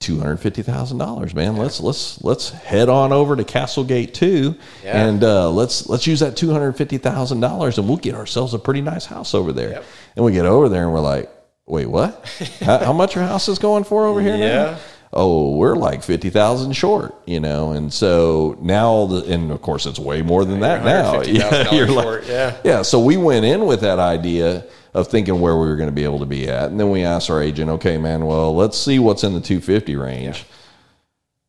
two hundred fifty thousand dollars, man. Let's let's let's head on over to Castlegate two, yeah. and uh, let's let's use that two hundred fifty thousand dollars, and we'll get ourselves a pretty nice house over there. Yep. And we get over there, and we're like, wait, what? how, how, much your house is going for over here yeah. now? Oh, we're like 50,000 short, you know? And so now, the, and of course, it's way more than that now. Yeah, you're like, yeah. Yeah. So we went in with that idea of thinking where we were going to be able to be at. And then we asked our agent, okay, man, well, let's see what's in the 250 range.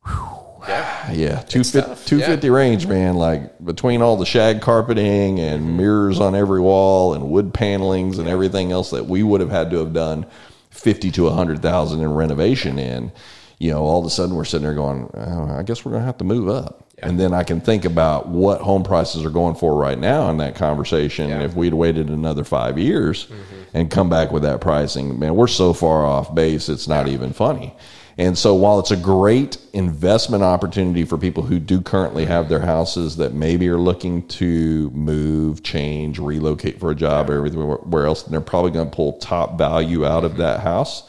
Yeah. Yeah, yeah, 250, 250 yeah. range, man. Like between all the shag carpeting and mm-hmm. mirrors on every wall and wood panelings and everything else that we would have had to have done fifty to a hundred thousand in renovation in you know, all of a sudden we're sitting there going, oh, I guess we're going to have to move up. Yeah. And then I can think about what home prices are going for right now in that conversation. Yeah. If we'd waited another five years mm-hmm. and come back with that pricing, man, we're so far off base, it's not yeah. even funny. And so while it's a great investment opportunity for people who do currently have their houses that maybe are looking to move, change, relocate for a job or everywhere else, and they're probably going to pull top value out of mm-hmm. that house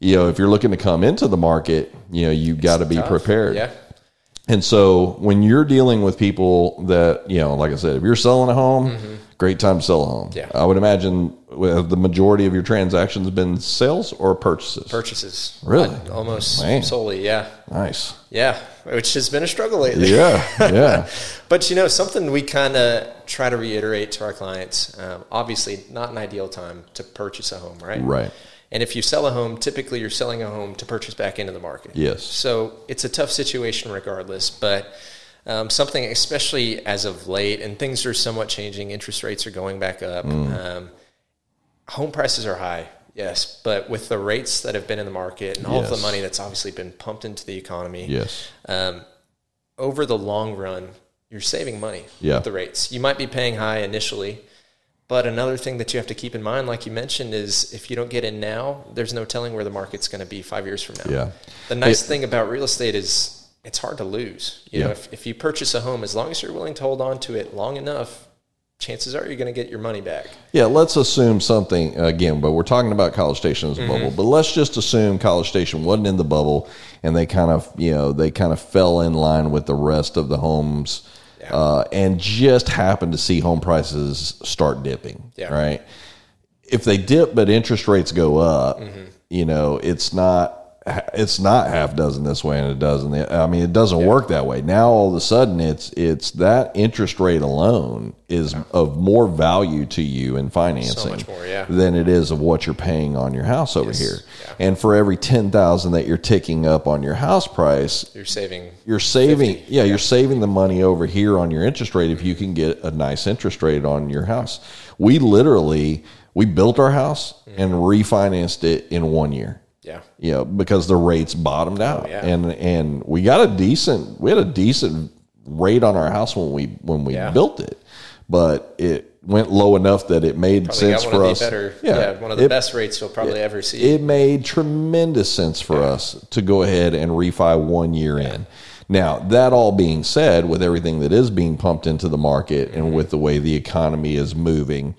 you know, if you're looking to come into the market, you know, you've got to be tough. prepared. Yeah. And so when you're dealing with people that, you know, like I said, if you're selling a home, mm-hmm. great time to sell a home. Yeah. I would imagine the majority of your transactions have been sales or purchases. Purchases. Really? Almost Man. solely. Yeah. Nice. Yeah. Which has been a struggle lately. Yeah. Yeah. but, you know, something we kind of try to reiterate to our clients, um, obviously not an ideal time to purchase a home, right? Right and if you sell a home, typically you're selling a home to purchase back into the market. Yes. So it's a tough situation regardless, but um, something, especially as of late, and things are somewhat changing. Interest rates are going back up. Mm. Um, home prices are high, yes, but with the rates that have been in the market and all yes. of the money that's obviously been pumped into the economy, yes, um, over the long run, you're saving money yeah. with the rates. You might be paying high initially, but another thing that you have to keep in mind, like you mentioned, is if you don't get in now, there's no telling where the market's going to be five years from now. Yeah. The nice it, thing about real estate is it's hard to lose. You yeah. know, if, if you purchase a home, as long as you're willing to hold on to it long enough, chances are you're going to get your money back. Yeah, let's assume something again, but we're talking about College Station as a mm-hmm. bubble. But let's just assume College Station wasn't in the bubble, and they kind of, you know, they kind of fell in line with the rest of the homes yeah. uh, and just happen to see home prices start dipping. Yeah. Right. If they dip, but interest rates go up, mm-hmm. you know, it's not it's not half dozen this way and it doesn't. I mean, it doesn't yeah. work that way. Now all of a sudden, it's it's that interest rate alone is yeah. of more value to you in financing so more, yeah. than it is of what you're paying on your house over yes. here. And for every ten thousand that you're ticking up on your house price, you're saving. You're saving. Yeah, you're saving the money over here on your interest rate if you can get a nice interest rate on your house. We literally we built our house mm-hmm. and refinanced it in one year. Yeah. You know, because the rates bottomed out. Oh, yeah. And and we got a decent we had a decent rate on our house when we when we yeah. built it. But it went low enough that it made probably sense for us. Better, yeah, yeah, one of the it, best rates you'll probably it, ever see. It made tremendous sense for us to go ahead and refi one year in. Now, that all being said, with everything that is being pumped into the market and mm-hmm. with the way the economy is moving,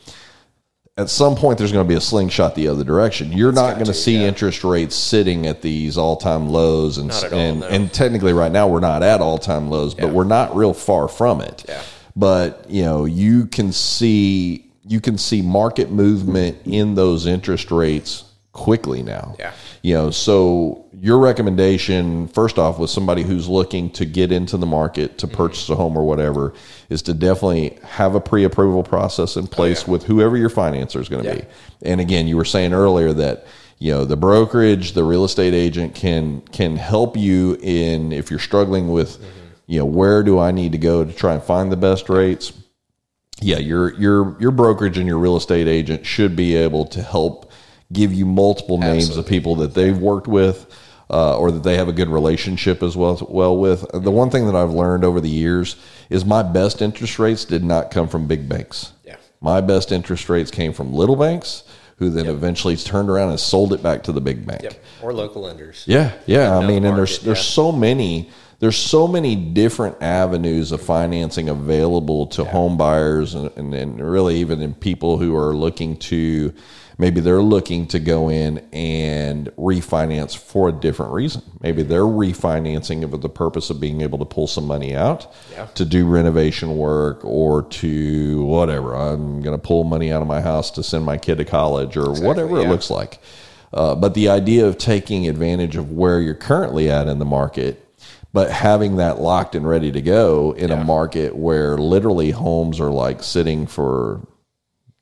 at some point there's going to be a slingshot the other direction. You're it's not going to see yeah. interest rates sitting at these all time lows, and and, no. and technically right now we're not at all time lows, yeah. but we're not real far from it. Yeah. But you know you can see you can see market movement in those interest rates quickly now. Yeah. You know, so your recommendation, first off, with somebody who's looking to get into the market to mm-hmm. purchase a home or whatever, is to definitely have a pre approval process in oh, place with whoever your financer is going to Yeah. be. And again, you were saying earlier that you know the brokerage, the real estate agent can can help you in if you're struggling with mm-hmm. you know where do I need to go to try and find the best rates. Yeah, your your your brokerage and your real estate agent should be able to help give you multiple names of people that they've worked with uh, or that they have a good relationship as well well with. The one thing that I've learned over the years is my best interest rates did not come from big banks. Yeah. My best interest rates came from little banks who then eventually turned around and sold it back to the big bank. Yep. Or local lenders. Yeah, yeah. I mean, the and there's market, there's yeah. so many there's so many different avenues of financing available to home buyers and, and, and really even in people who are looking to maybe they're looking to go in and refinance for a different reason. Maybe they're refinancing it with the purpose of being able to pull some money out Yeah. to do renovation work or to whatever. I'm going to pull money out of my house to send my kid to college or whatever it looks like. Uh, but the idea of taking advantage of where you're currently at in the market, but having that locked and ready to go in a market where literally homes are like sitting for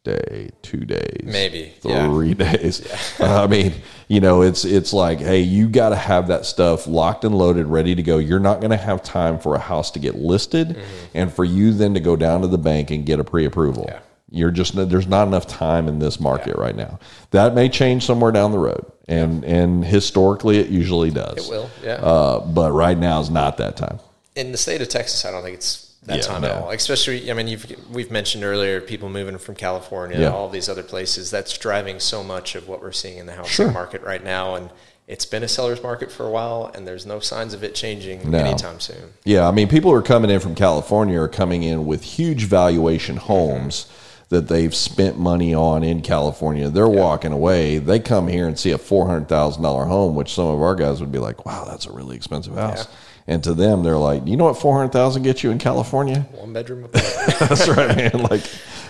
day, two days, Maybe, yeah. three days. I mean, you know, it's it's like, hey, you got to have that stuff locked and loaded, ready to go. You're not going to have time for a house to get listed, Mm-hmm. and for you then to go down to the bank and get a pre-approval. Yeah. You're just there's not enough time in this market right now. That may change somewhere down the road, and and historically it usually does. It will. Yeah. Uh, but right now is not that time. in the state of Texas, I don't think it's that Yeah, time no. at all. Especially, I mean, you've, we've mentioned earlier people moving from California, Yeah. all these other places. That's driving so much of what we're seeing in the housing Sure. market right now, and it's been a seller's market for a while, and there's no signs of it changing No. anytime soon. Yeah, I mean, people who are coming in from California are coming in with huge valuation homes mm-hmm. that they've spent money on in California. They're walking away. They come here and see a four hundred thousand dollar home, which some of our guys would be like, "Wow, that's a really expensive house." And to them, they're like, "You know what four hundred thousand gets you in California?" One bedroom apartment. That's right, man. Like,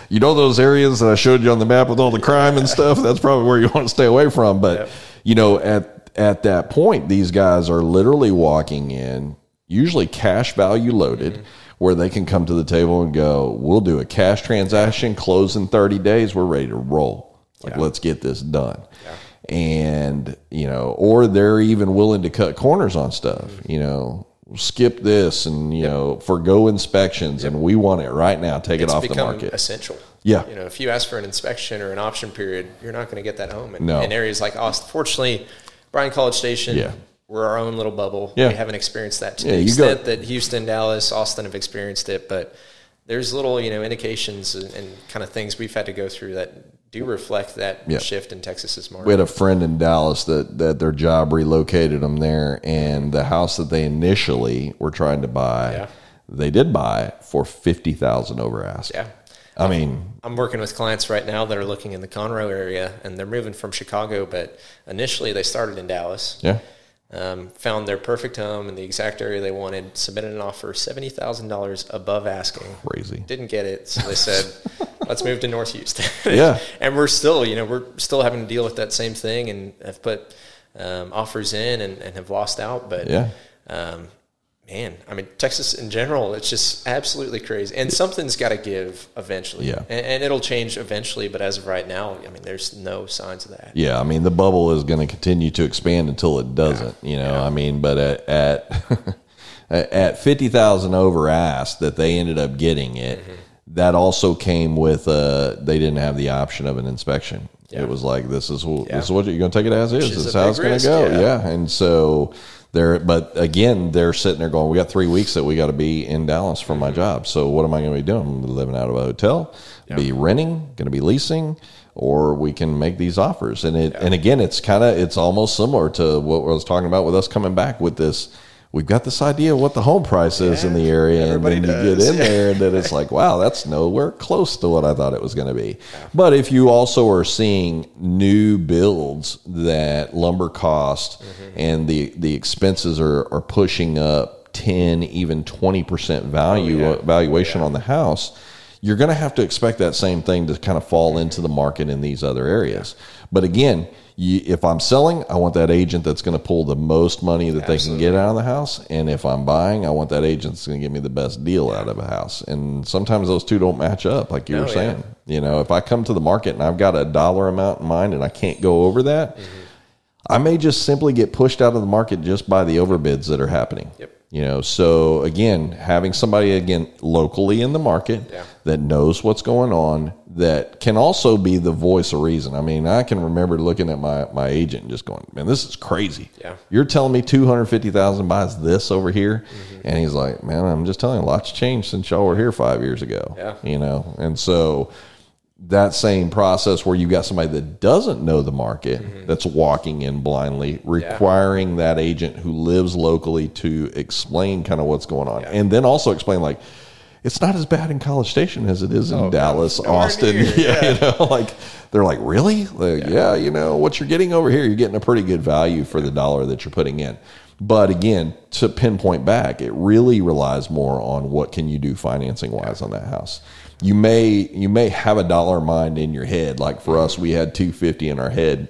you know those areas that I showed you on the map with all the crime and stuff. That's probably where you want to stay away from. But Yep. you know, at at that point, these guys are literally walking in, usually cash value loaded, mm-hmm. where they can come to the table and go, "We'll do a cash transaction, close in thirty days. We're ready to roll. Like, Yeah. let's get this done." And you know, or they're even willing to cut corners on stuff. Mm-hmm. You know. Skip this and you know forgo inspections and we want it right now. Take it's it off the market. essential. Yeah. You know, if you ask for an inspection or an option period, you're not going to get that home in, No. in areas like Austin. Fortunately, Bryan College Station, Yeah. we're our own little bubble. Yeah. We haven't experienced that to Yeah, the extent that Houston, Dallas, Austin have experienced it, but there's little, you know, indications and, and kind of things we've had to go through that do reflect that Yeah. shift in Texas's market. We had a friend in Dallas that, that their job relocated them there, and the house that they initially were trying to buy, Yeah. they did buy for fifty thousand over ask. yeah. I mean, I'm working with clients right now that are looking in the Conroe area and they're moving from Chicago, but initially they started in Dallas. yeah, um, found their perfect home in the exact area they wanted, submitted an offer seventy thousand dollars above asking. crazy. Didn't get it, so they said, "Let's move to North Houston." Yeah. and we're still, you know, we're still having to deal with that same thing, and have put um, offers in and, and have lost out. But Yeah. um, man, I mean, Texas in general, it's just absolutely crazy, and something's got to give eventually. Yeah. and, and it'll change eventually. But as of right now, I mean, there's no signs of that. Yeah, I mean the bubble is going to continue to expand until it doesn't. You know, I mean, but at at, at fifty thousand over ask that they ended up getting it, Mm-hmm. that also came with uh they didn't have the option of an inspection. It was like this is this is what you're going to take it as is. is This is how it's going to go. yeah. Yeah, and so. They're, but again, they're sitting there going, "We got three weeks that we got to be in Dallas for Mm-hmm. my job. So what am I going to be doing? I'm living out of a hotel, be renting, going to be leasing, or we can make these offers." And it, and again, it's kind of, it's almost similar to what I was talking about with us coming back with this. We've got this idea of what the home price is in the area, and then you does. get in there, and then it's like, wow, that's nowhere close to what I thought it was going to be. But if you also are seeing new builds that lumber cost mm-hmm. and the the expenses are are pushing up ten, even twenty percent value Oh, yeah. valuation on the house, you're going to have to expect that same thing to kind of fall mm-hmm. into the market in these other areas. But again, you, if I'm selling, I want that agent that's going to pull the most money that Absolutely. they can get out of the house. And if I'm buying, I want that agent that's going to give me the best deal out of a house. And sometimes those two don't match up, like you were saying. Yeah. You know, if I come to the market and I've got a dollar amount in mind and I can't go over that, mm-hmm. I may just simply get pushed out of the market just by the overbids that are happening. Yep. You know, so again, having somebody again locally in the market yeah. That knows what's going on, that can also be the voice of reason. I mean, I can remember looking at my my agent and just going, "Man, this is crazy." Yeah, you're telling me two hundred fifty thousand buys this over here, mm-hmm. and he's like, "Man, I'm just telling you, lot's changed since y'all were here five years ago." Yeah, you know, and so that same process where you've got somebody that doesn't know the market mm-hmm. that's walking in blindly requiring yeah. that agent who lives locally to explain kind of what's going on yeah. and then also explain like it's not as bad in college station as it is in oh, dallas no, austin yeah, yeah, you know like they're like really? Like, yeah. you know what you're getting over here you're getting a pretty good value for the dollar that you're putting in. But again to pinpoint back it really relies more on what can you do financing wise on that house. You may you may have a dollar mind in your head. Like for us, we had two fifty in our head,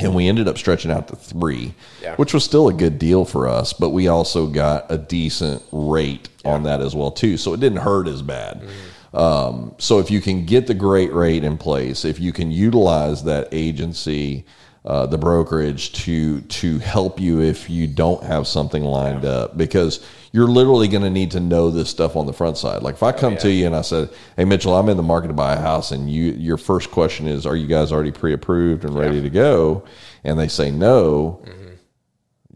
and we ended up stretching out to three, yeah. which was still a good deal for us. But we also got a decent rate yeah. on that as well too, so it didn't hurt as bad. Mm-hmm. Um, so if you can get the great rate in place, if you can utilize that agency uh, the brokerage to to help you if you don't have something lined yeah. up because you're literally going to need to know this stuff on the front side. Like if I come oh, yeah. to you and I said, "Hey Mitchell, I'm in the market to buy a house," and you your first question is, "Are you guys already pre-approved and ready yeah. to go?" and they say no. Mm-hmm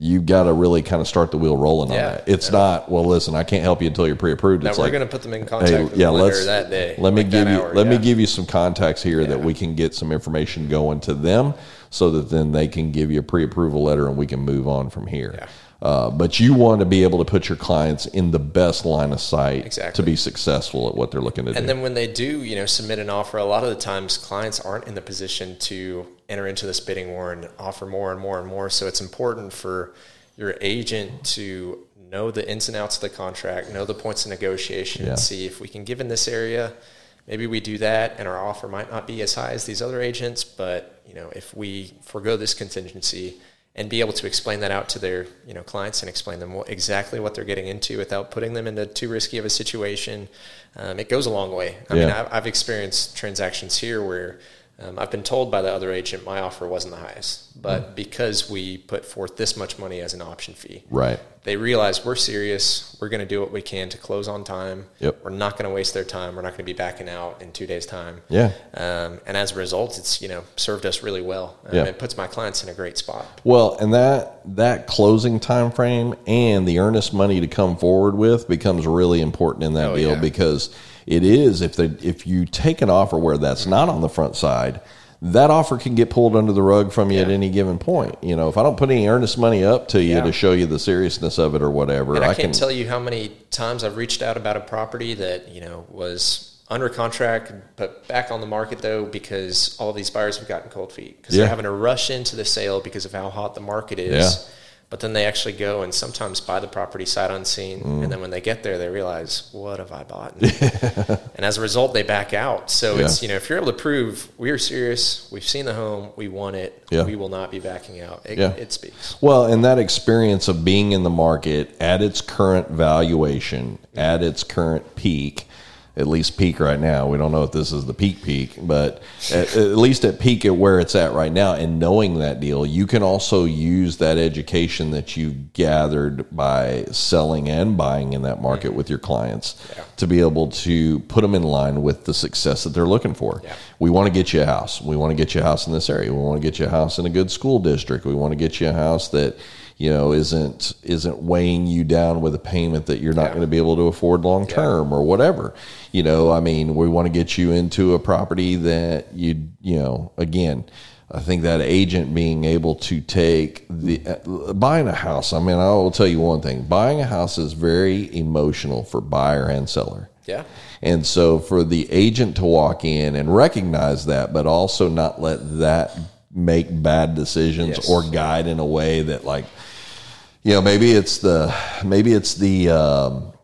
you got to really kind of start the wheel rolling on that. It's not well. Listen, I can't help you until you're pre-approved. Now it's we're like, going to put them in contact. Hey, yeah, let's that day. Let me give you hour, let me give you some contacts here that we can get some information going to them, so that then they can give you a pre-approval letter and we can move on from here. Uh, but you want to be able to put your clients in the best line of sight exactly. to be successful at what they're looking to and do. And then when they do, you know, submit an offer, a lot of the times clients aren't in the position to enter into this bidding war and offer more and more and more. So it's important for your agent to know the ins and outs of the contract, know the points of negotiation, yeah. and see if we can give in this area. Maybe we do that, and our offer might not be as high as these other agents. But you know, if we forego this contingency and be able to explain that out to their you know clients and explain them what, exactly what they're getting into without putting them into too risky of a situation, um, it goes a long way. I yeah. mean, I've, I've experienced transactions here where um, I've been told by the other agent my offer wasn't the highest, but mm. because we put forth this much money as an option fee, right? They realize we're serious. We're going to do what we can to close on time. Yep. We're not going to waste their time. We're not going to be backing out in two days' time. Yeah. Um, and as a result, it's you know served us really well. Um, yeah. It puts my clients in a great spot. Well, and that that closing time frame and the earnest money to come forward with becomes really important in that oh, deal yeah. because it is if they if you take an offer where that's not on the front side, that offer can get pulled under the rug from you yeah. at any given point. You know, if I don't put any earnest money up to you yeah. to show you the seriousness of it or whatever, and I, I can't can, tell you how many times I've reached out about a property that you know was under contract but back on the market though because all these buyers have gotten cold feet because yeah. they're having to rush into the sale because of how hot the market is but then they actually go and sometimes buy the property sight unseen mm. and then when they get there they realize what have i bought and as a result they back out so yeah. it's you know if you're able to prove we're serious we've seen the home we want it yeah. we will not be backing out it, yeah. it speaks well and that experience of being in the market at its current valuation at its current peak at least peak right now. We don't know if this is the peak peak, but at, at, least at peak at where it's at right now, and knowing that deal, you can also use that education that you gathered by selling and buying in that market with your clients yeah. to be able to put them in line with the success that they're looking for. Yeah. We want to get you a house. We want to get you a house in this area. We want to get you a house in a good school district. We want to get you a house that you know isn't isn't weighing you down with a payment that you're not yeah. going to be able to afford long term yeah. or whatever you know i mean we want to get you into a property that you you know again I think that agent being able to take the uh, buying a house. I mean, I will tell you one thing: buying a house is very emotional for buyer and seller. Yeah. And so, for the agent to walk in and recognize that, but also not let that make bad decisions yes. or guide in a way that, like, you know maybe it's the maybe it's the um,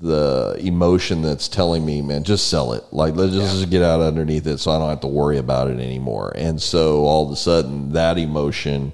the emotion that's telling me, man, just sell it. Like let's just, yeah. just get out underneath it, so I don't have to worry about it anymore. And so all of a sudden, that emotion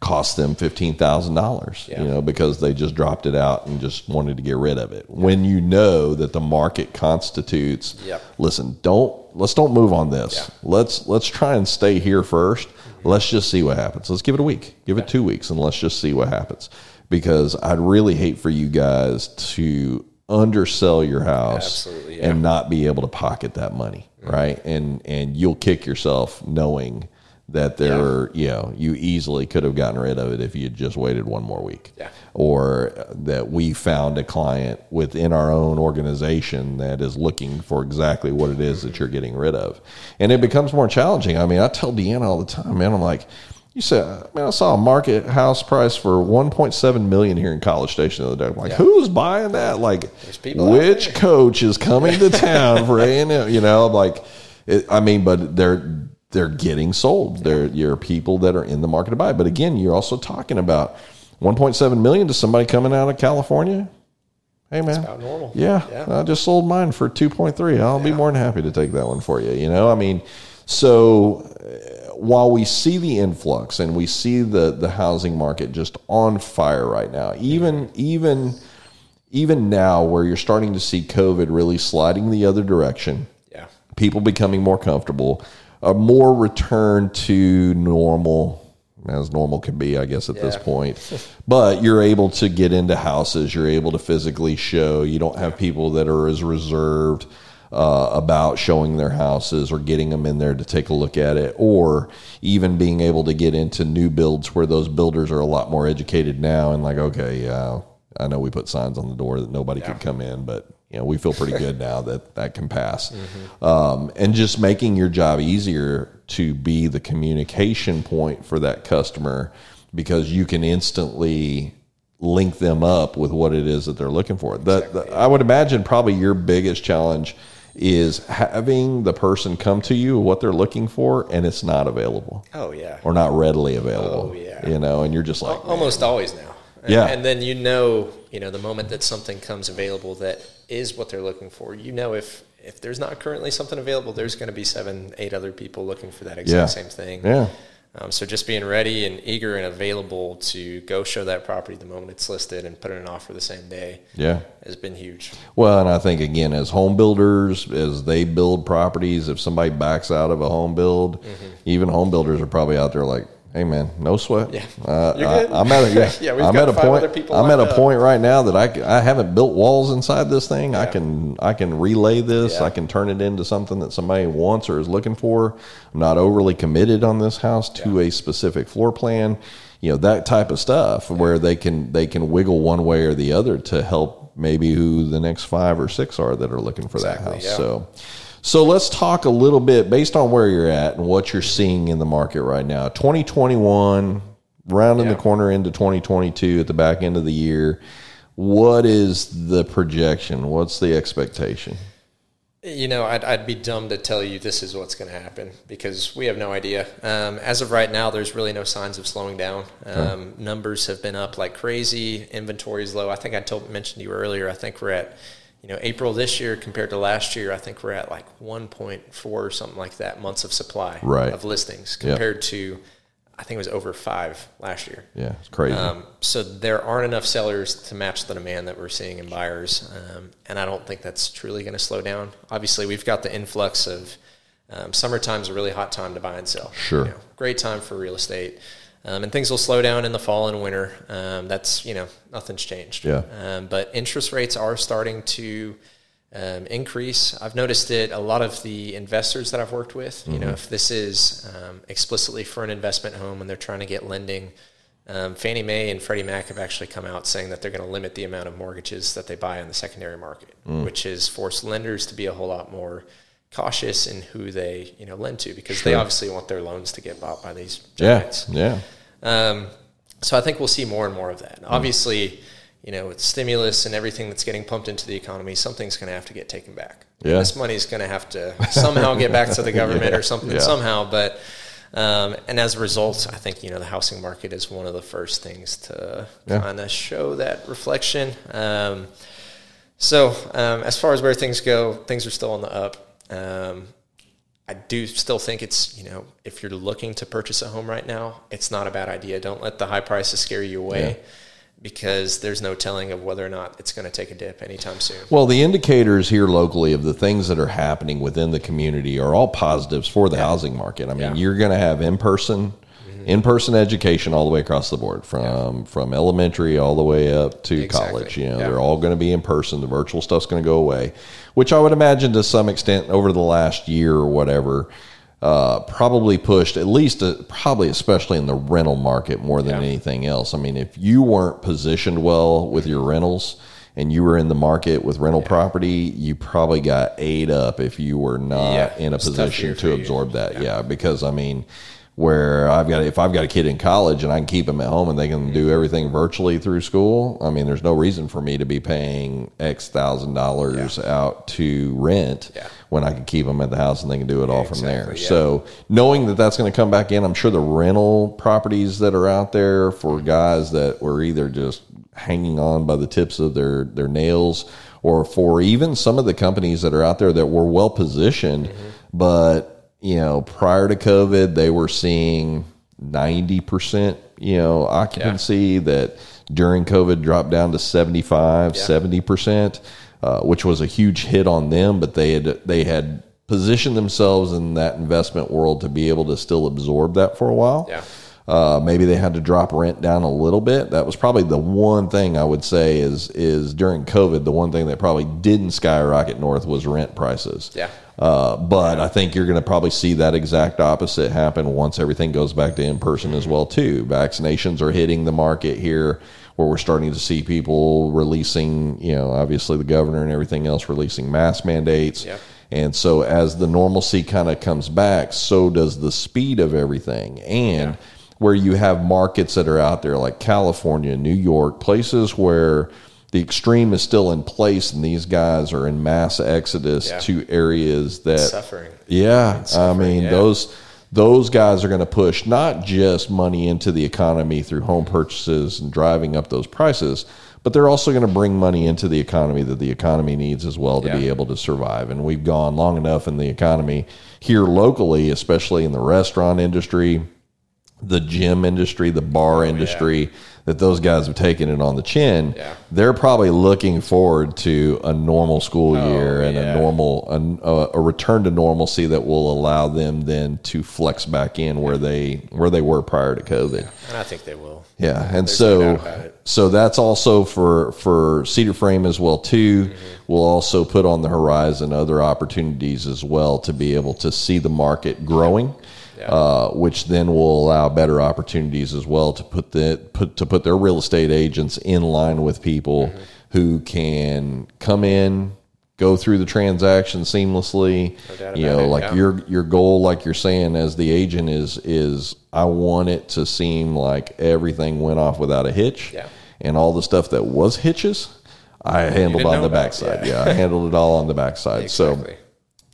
cost them fifteen thousand yeah. dollars, you know, because they just dropped it out and just wanted to get rid of it. When you know that the market constitutes, yep. listen, don't let's don't move on this. Yeah. Let's let's try and stay here 1st mm-hmm. Let's just see what happens. Let's give it a week, give it two weeks, and let's just see what happens. Because I'd really hate for you guys to undersell your house and not be able to pocket that money, mm-hmm. right? And and you'll kick yourself knowing that there, yeah. you know, you easily could have gotten rid of it if you had just waited one more week. Yeah. Or that we found a client within our own organization that is looking for exactly what it is that you're getting rid of. And it becomes more challenging. I mean, I tell Deanna all the time, man, I'm like, you said, man, I saw a market house price for 1.7 million here in College Station the other day. I'm like, yeah. who's buying that? Like, which coach is coming to town for A and M? You know, like, it, I mean, but they're they're getting sold. There, you're people that are in the market to buy. But again, you're also talking about 1.7 million to somebody coming out of California. Hey man, normal. Yeah, yeah, I just sold mine for 2.3. I'll yeah. be more than happy to take that one for you. You know, I mean, so uh, while we see the influx and we see the the housing market just on fire right now, even even even now where you're starting to see COVID really sliding the other direction, yeah, people becoming more comfortable a more return to normal as normal can be, I guess, at yeah. this point. But you're able to get into houses. You're able to physically show. You don't have people that are as reserved uh, about showing their houses or getting them in there to take a look at it, or even being able to get into new builds where those builders are a lot more educated now and like, okay, yeah, I know we put signs on the door that nobody yeah. could come in, but you know, we feel pretty good now that that can pass. Mm-hmm. Um, and just making your job easier to be the communication point for that customer because you can instantly link them up with what it is that they're looking for. Exactly. The, I would imagine probably your biggest challenge is having the person come to you what they're looking for and it's not available. Oh yeah. Or not readily available. Oh yeah. You know, and you're just like almost always now. Yeah. And then you know, you know, the moment that something comes available that is what they're looking for, you know, if if there's not currently something available, there's going to be seven, eight other people looking for that exact yeah. same thing. Yeah. Um, so just being ready and eager and available to go show that property the moment it's listed and put in an offer the same day. Yeah, has been huge. Well, and I think again, as home builders, as they build properties, if somebody backs out of a home build, mm-hmm. even home builders are probably out there like, Hey man, no sweat. Yeah, uh, I, am at a yeah. yeah I'm at a point. I'm at a up. point right now that I, I haven't built walls inside this thing. Yeah. I can I can relay this. Yeah. I can turn it into something that somebody wants or is looking for. I'm not overly committed on this house to a specific floor plan. You know that type of stuff where they can they can wiggle one way or the other to help maybe who the next five or six are that are looking for exactly, that house. So. So let's talk a little bit based on where you're at and what you're seeing in the market right now. 2021, rounding yeah. the corner into 2022 at the back end of the year. What is the projection? What's the expectation? You know, I'd, I'd be dumb to tell you this is what's going to happen because we have no idea. Um, as of right now, there's really no signs of slowing down. Um, huh. Numbers have been up like crazy. Inventory is low. I think I told mentioned to you earlier. I think we're at you know, April this year compared to last year, I think we're at like 1.4 or something like that months of supply right. of listings compared yep. to, I think it was over five last year. Yeah, it's crazy. Um, so there aren't enough sellers to match the demand that we're seeing in buyers, um, and I don't think that's truly going to slow down. Obviously, we've got the influx of um, summertime's a really hot time to buy and sell. Sure, you know, great time for real estate. Um, and things will slow down in the fall and winter. Um, that's you know nothing's changed. Yeah. Um, but interest rates are starting to um, increase. I've noticed it. A lot of the investors that I've worked with, mm-hmm. you know, mm-hmm. if this is um, explicitly for an investment home and they're trying to get lending, um, Fannie Mae and Freddie Mac have actually come out saying that they're going to limit the amount of mortgages that they buy on the secondary market, mm. which has forced lenders to be a whole lot more cautious in who they you know lend to because sure. they obviously want their loans to get bought by these giants. Yeah, yeah. Um, so I think we'll see more and more of that. Mm. Obviously, you know, with stimulus and everything that's getting pumped into the economy, something's going to have to get taken back. Yeah. This money's going to have to somehow get back to the government yeah. or something yeah. somehow. But um, and as a result, I think you know the housing market is one of the first things to yeah. kind of show that reflection. Um, So um, as far as where things go, things are still on the up. I do still think it's, you know, if you're looking to purchase a home right now, it's not a bad idea. Don't let the high prices scare you away. Yeah because there's no telling of whether or not it's going to take a dip anytime soon. Well, the indicators here locally of the things that are happening within the community are all positives for the yeah. housing market. I mean, yeah. you're going to have in person in-person education all the way across the board from yeah. from elementary all the way up to exactly. college you know yeah. they're all going to be in person the virtual stuff's going to go away which i would imagine to some extent over the last year or whatever uh, probably pushed at least uh, probably especially in the rental market more than yeah. anything else i mean if you weren't positioned well with your rentals and you were in the market with rental yeah. property, you probably got ate up if you were not yeah, in a position to absorb that. Yeah. yeah. because I mean, where I've got if I've got a kid in college and I can keep them at home and they can do everything virtually through school, I mean, there's no reason for me to be paying X thousand dollars out to rent yeah. when I can keep them at the house and they can do it yeah, all from exactly, there. Yeah. So knowing that that's going to come back in, I'm sure the rental properties that are out there for guys that were either just hanging on by the tips of their their nails or for even some of the companies that are out there that were well positioned, mm-hmm. but you know, prior to COVID, they were seeing 90%, you know, occupancy yeah. that during COVID dropped down to 75, yeah. 70%, uh, which was a huge hit on them, but they had, they had positioned themselves in that investment world to be able to still absorb that for a while. Yeah. Uh, maybe they had to drop rent down a little bit. That was probably the one thing I would say is is during COVID, the one thing that probably didn't skyrocket north was rent prices. Yeah. Uh, but I think you're going to probably see that exact opposite happen once everything goes back to in person as well too. Vaccinations are hitting the market here, where we're starting to see people releasing, you know, obviously the governor and everything else releasing mask mandates. And so as the normalcy kind of comes back, so does the speed of everything. And yeah. where you have markets that are out there like California, New York, places where the extreme is still in place, and these guys are in mass exodus yeah. to areas that suffering. Yeah, suffering, I mean yeah. those those guys are going to push not just money into the economy through home purchases and driving up those prices, but they're also going to bring money into the economy that the economy needs as well to yeah. be able to survive. And we've gone long enough in the economy here locally, especially in the restaurant industry, the gym industry, the bar oh, industry. Yeah that those guys have taken it on the chin, yeah. they're probably looking forward to a normal school oh, year and yeah. a normal a, a, return to normalcy that will allow them then to flex back in where they where they were prior to COVID. Yeah. And I think they will. Yeah, and There's so so that's also for for Cedar Frame as well too. Mm-hmm. We'll also put on the horizon other opportunities as well to be able to see the market growing yeah. uh, which then will allow better opportunities as well to put the put to put their real estate agents in line with people mm-hmm. who can come in, go through the transaction seamlessly. No you know, it, like yeah. your your goal, like you're saying, as the agent is is I want it to seem like everything went off without a hitch, yeah. and all the stuff that was hitches. I handled on the backside. Yeah. yeah. I handled it all on the backside. Exactly. So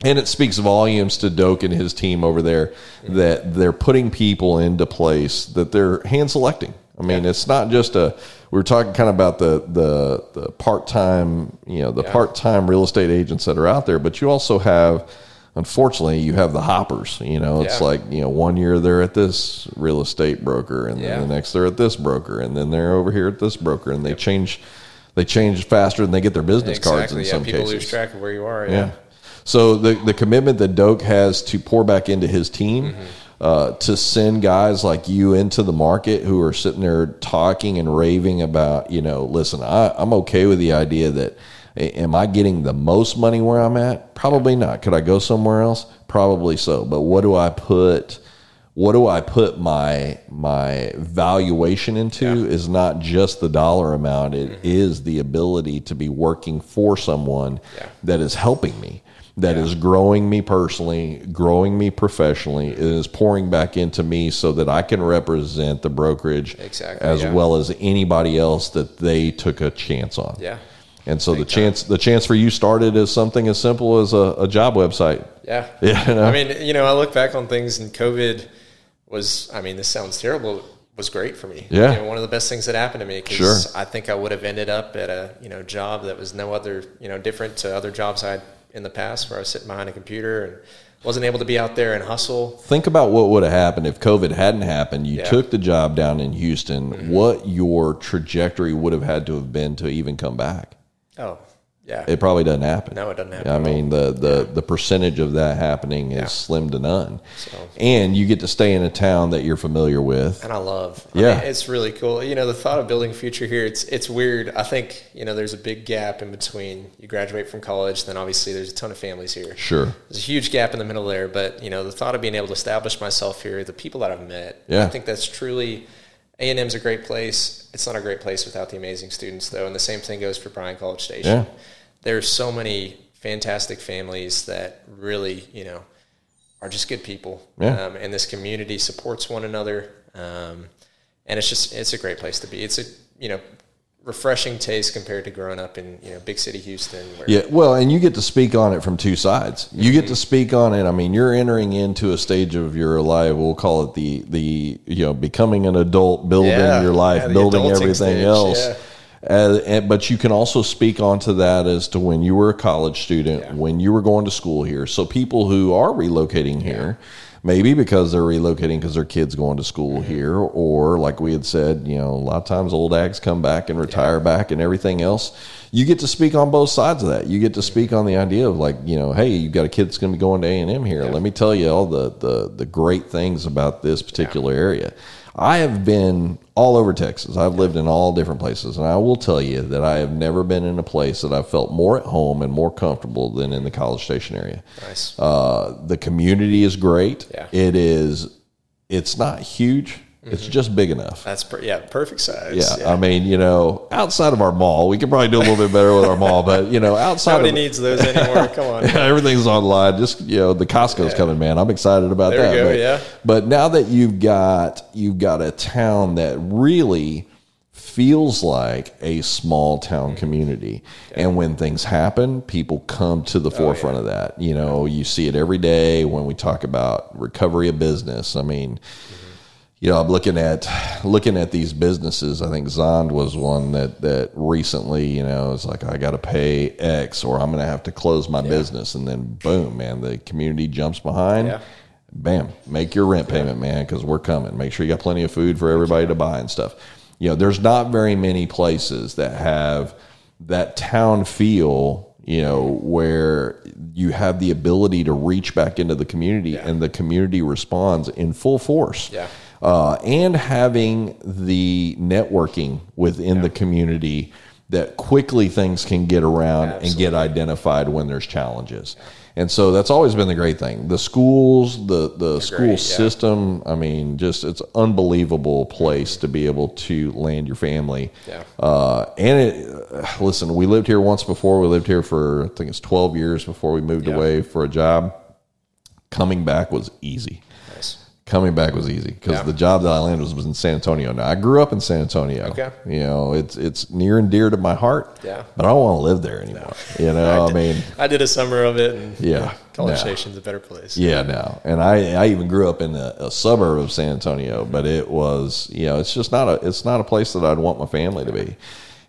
and it speaks volumes to Doak and his team over there that they're putting people into place that they're hand selecting. I mean, yeah. it's not just a. We are talking kind of about the the, the part time, you know, the yeah. part time real estate agents that are out there, but you also have, unfortunately, you have the hoppers. You know, it's yeah. like you know, one year they're at this real estate broker, and then the next they're at this broker, and then they're over here at this broker, and they yep. change. They change faster than they get their business exactly. cards in yeah, some people cases. lose track of where you are. yeah. So the the commitment that Doak has to pour back into his team. Mm-hmm. Uh, to send guys like you into the market who are sitting there talking and raving about, you know, listen, I, I'm okay with the idea that am I getting the most money where I'm at? Probably not. Could I go somewhere else? Probably so. But what do I put? What do I put my my valuation into? Yeah. Is not just the dollar amount. It mm-hmm. is the ability to be working for someone yeah. that is helping me that yeah. is growing me personally, growing me professionally, is pouring back into me so that I can represent the brokerage exactly, as yeah. well as anybody else that they took a chance on. Yeah. And so Big the chance time. the chance for you started as something as simple as a, a job website. Yeah. Yeah. You know? I mean, you know, I look back on things and COVID was I mean, this sounds terrible was great for me. Yeah. You know, one of the best things that happened to me because sure. I think I would have ended up at a, you know, job that was no other, you know, different to other jobs I had in the past where I was sitting behind a computer and wasn't able to be out there and hustle. Think about what would have happened if COVID hadn't happened. You yeah. took the job down in Houston. Mm-hmm. What your trajectory would have had to have been to even come back. Oh, yeah. It probably doesn't happen. No, it doesn't happen. I mean, the the, yeah. the percentage of that happening is yeah. slim to none. So, and you get to stay in a town that you're familiar with. And I love. I yeah. Mean, it's really cool. You know, the thought of building a future here, it's it's weird. I think, you know, there's a big gap in between you graduate from college, then obviously there's a ton of families here. Sure. There's a huge gap in the middle there, but, you know, the thought of being able to establish myself here, the people that I've met, yeah. I think that's truly a&M's a great place. It's not a great place without the amazing students, though, and the same thing goes for Bryan College Station. Yeah there's so many fantastic families that really, you know, are just good people. Yeah. Um, and this community supports one another. Um, and it's just, it's a great place to be. It's a, you know, refreshing taste compared to growing up in you know big city Houston. yeah, well, and you get to speak on it from two sides. You mm-hmm. get to speak on it. I mean, you're entering into a stage of your life. We'll call it the the you know becoming an adult, building yeah. your life, yeah, building everything stage. else. Yeah. As, and, but you can also speak onto that as to when you were a college student, when you were going to school here. So people who are relocating here. Maybe because they're relocating because their kids going to school mm-hmm. here, or like we had said, you know, a lot of times old ags come back and retire yeah. back and everything else. You get to speak on both sides of that. You get to speak on the idea of like, you know, hey, you've got a kid that's going to be going to A and M here. Let me tell you all the the the great things about this particular area. I have been all over Texas. I've lived in all different places, and I will tell you that I have never been in a place that I've felt more at home and more comfortable than in the College Station area. Nice. Uh, the community is great. Yeah. It is. It's not huge. Mm-hmm. It's just big enough. That's per, yeah, perfect size. Yeah, yeah, I mean, you know, outside of our mall, we could probably do a little bit better with our mall, but you know, outside nobody of, needs those anymore. Come on, yeah, everything's online. Just you know, the Costco's yeah. coming, man. I'm excited about there that. Go, but, yeah. but now that you've got you've got a town that really feels like a small town mm-hmm. community. And when things happen, people come to the oh, forefront yeah. of that. You know, you see it every day when we talk about recovery of business. I mean, mm-hmm you know, I'm looking at looking at these businesses. I think Zond was one that that recently, you know, it's like I got to pay X or I'm going to have to close my yeah. business, and then boom, man, the community jumps behind. Yeah. Bam, make your rent payment, man, because we're coming. Make sure you got plenty of food for everybody to buy and stuff. You know, there's not very many places that have that town feel you know, where you have the ability to reach back into the community yeah. and the community responds in full force. Yeah uh, and having the networking within yeah. the community that quickly things can get around Absolutely. and get identified when there's challenges. And so that's always been the great thing. The schools, the the They're school great, system. I mean, just it's unbelievable place to be able to land your family. Yeah. Uh, and it, uh, listen, we lived here once before. We lived here for I think it's twelve years before we moved yeah. away for a job. Coming back was easy coming back was easy because yeah. the job that I landed was, was in San Antonio. Now I grew up in San Antonio. Okay. You know, it's it's near and dear to my heart. Yeah. But I don't want to live there anymore. No. You know, I, I, mean, I did a summer of it. And, yeah. College no. Station's a better place. Yeah, no. And I I even grew up in a, a suburb of San Antonio, but it was you know it's just not a it's not a place that I'd want my family to be.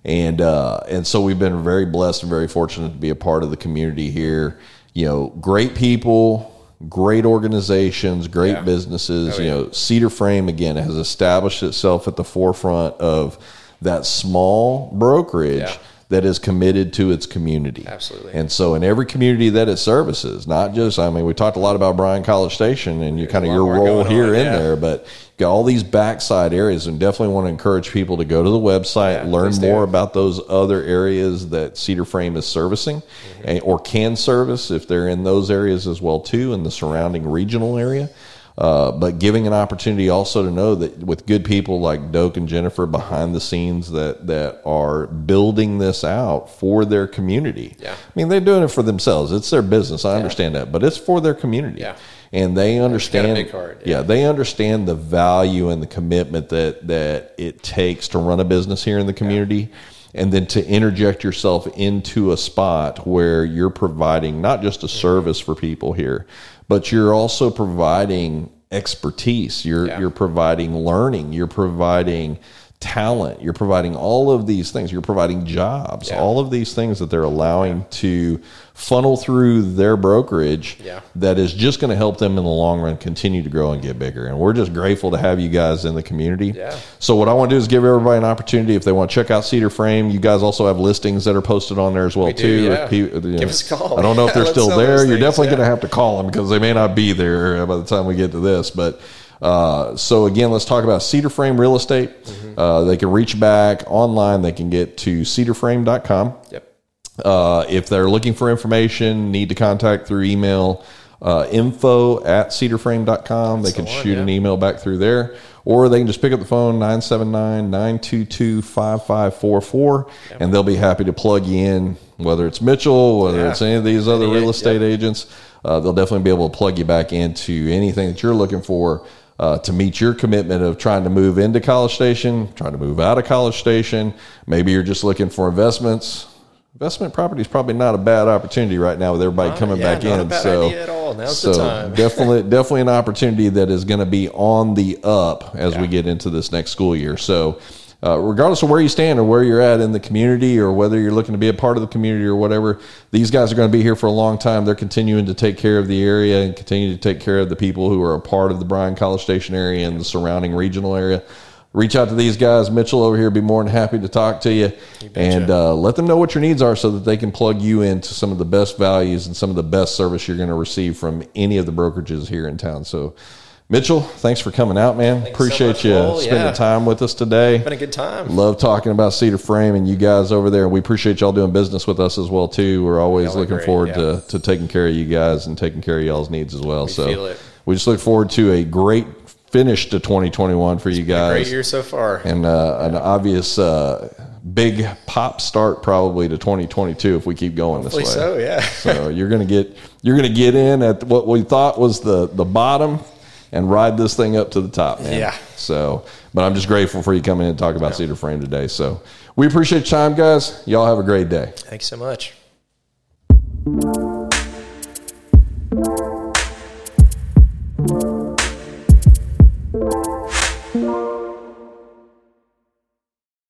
And uh, and so we've been very blessed and very fortunate to be a part of the community here. You know, great people great organizations, great yeah. businesses. Oh, you know, Cedar Frame again has established itself at the forefront of that small brokerage. That is committed to its community. Absolutely. And so, in every community that it services, not just, I mean, we talked a lot about Bryan College Station and you kind of your role here on, in yeah. there, but got all these backside areas and definitely want to encourage people to go to the website, yeah, learn more about those other areas that Cedar Frame is servicing mm-hmm. or can service if they're in those areas as well too in the surrounding regional area. Uh, but giving an opportunity also to know that with good people like Doak and Jennifer behind the scenes that that are building this out for their community. Yeah. I mean, they're doing it for themselves. It's their business. I yeah. understand that, but it's for their community. Yeah and they understand heart, yeah. yeah. they understand the value and the commitment that that it takes to run a business here in the community yeah. and then to interject yourself into a spot where you're providing not just a service for people here but you're also providing expertise. You're yeah. you're providing learning. You're providing talent. You're providing all of these things. You're providing jobs. Yeah. All of these things that they're allowing yeah. to funnel through their brokerage yeah. that is just going to help them in the long run continue to grow and get bigger. And we're just grateful to have you guys in the community. Yeah. So what I want to do is give everybody an opportunity if they want to check out Cedar Frame. You guys also have listings that are posted on there as well we too. yeah. People, you know, give us a call. I don't know if they're still there. You're definitely going to have to call them because they may not be there by the time we get to this, but. Uh, so again, let's talk about Cedar Frame Real Estate. Mm-hmm. Uh, they can reach back online. They can get to cedarframe.com. Yep. Uh, if they're looking for information, need to contact through email, uh, info at cedarframe.com. They can shoot yeah. an email back through there, or they can just pick up the phone 979 922 5544, and they'll be happy to plug you in, whether it's Mitchell, whether yeah. it's any of these other real estate agents. Uh, they'll definitely be able to plug you back into anything that you're looking for. Uh, to meet your commitment of trying to move into College Station, trying to move out of College Station. Maybe you're just looking for investments investment property is probably not a bad opportunity right now with everybody uh, coming yeah, back in. so, so definitely, definitely an opportunity that is going to be on the up as yeah. we get into this next school year. So, uh, regardless of where you stand or where you're at in the community or whether you're looking to be a part of the community or whatever, these guys are going to be here for a long time. They're continuing to take care of the area and continue to take care of the people who are a part of the Bryan College Station area and the surrounding regional area reach out to these guys. Mitchell over here be more than happy to talk to you, you and uh, let them know what your needs are so that they can plug you into some of the best values and some of the best service you're going to receive from any of the brokerages here in town. So. Mitchell, thanks for coming out, man. Thanks Appreciate so you Cole. spending yeah. time with us today. Been a good time. Love talking about Cedar Frame and you guys over there. We appreciate y'all doing business with us as well too. We're always y'all looking great, forward yeah. to, to taking care of you guys and taking care of y'all's needs as well. We so we just look forward to a great finish to 2021 for you guys. great year so far, and uh, an obvious uh, big pop start probably to 2022 if we keep going Hopefully this way. So yeah. so you're gonna get you're gonna get in at what we thought was the the bottom and ride this thing up to the top, man. Yeah. So, but I'm just grateful for you coming in and talking about yeah. Cedar Frame today. So we appreciate your time, guys. Y'all have a great day. Thanks so much.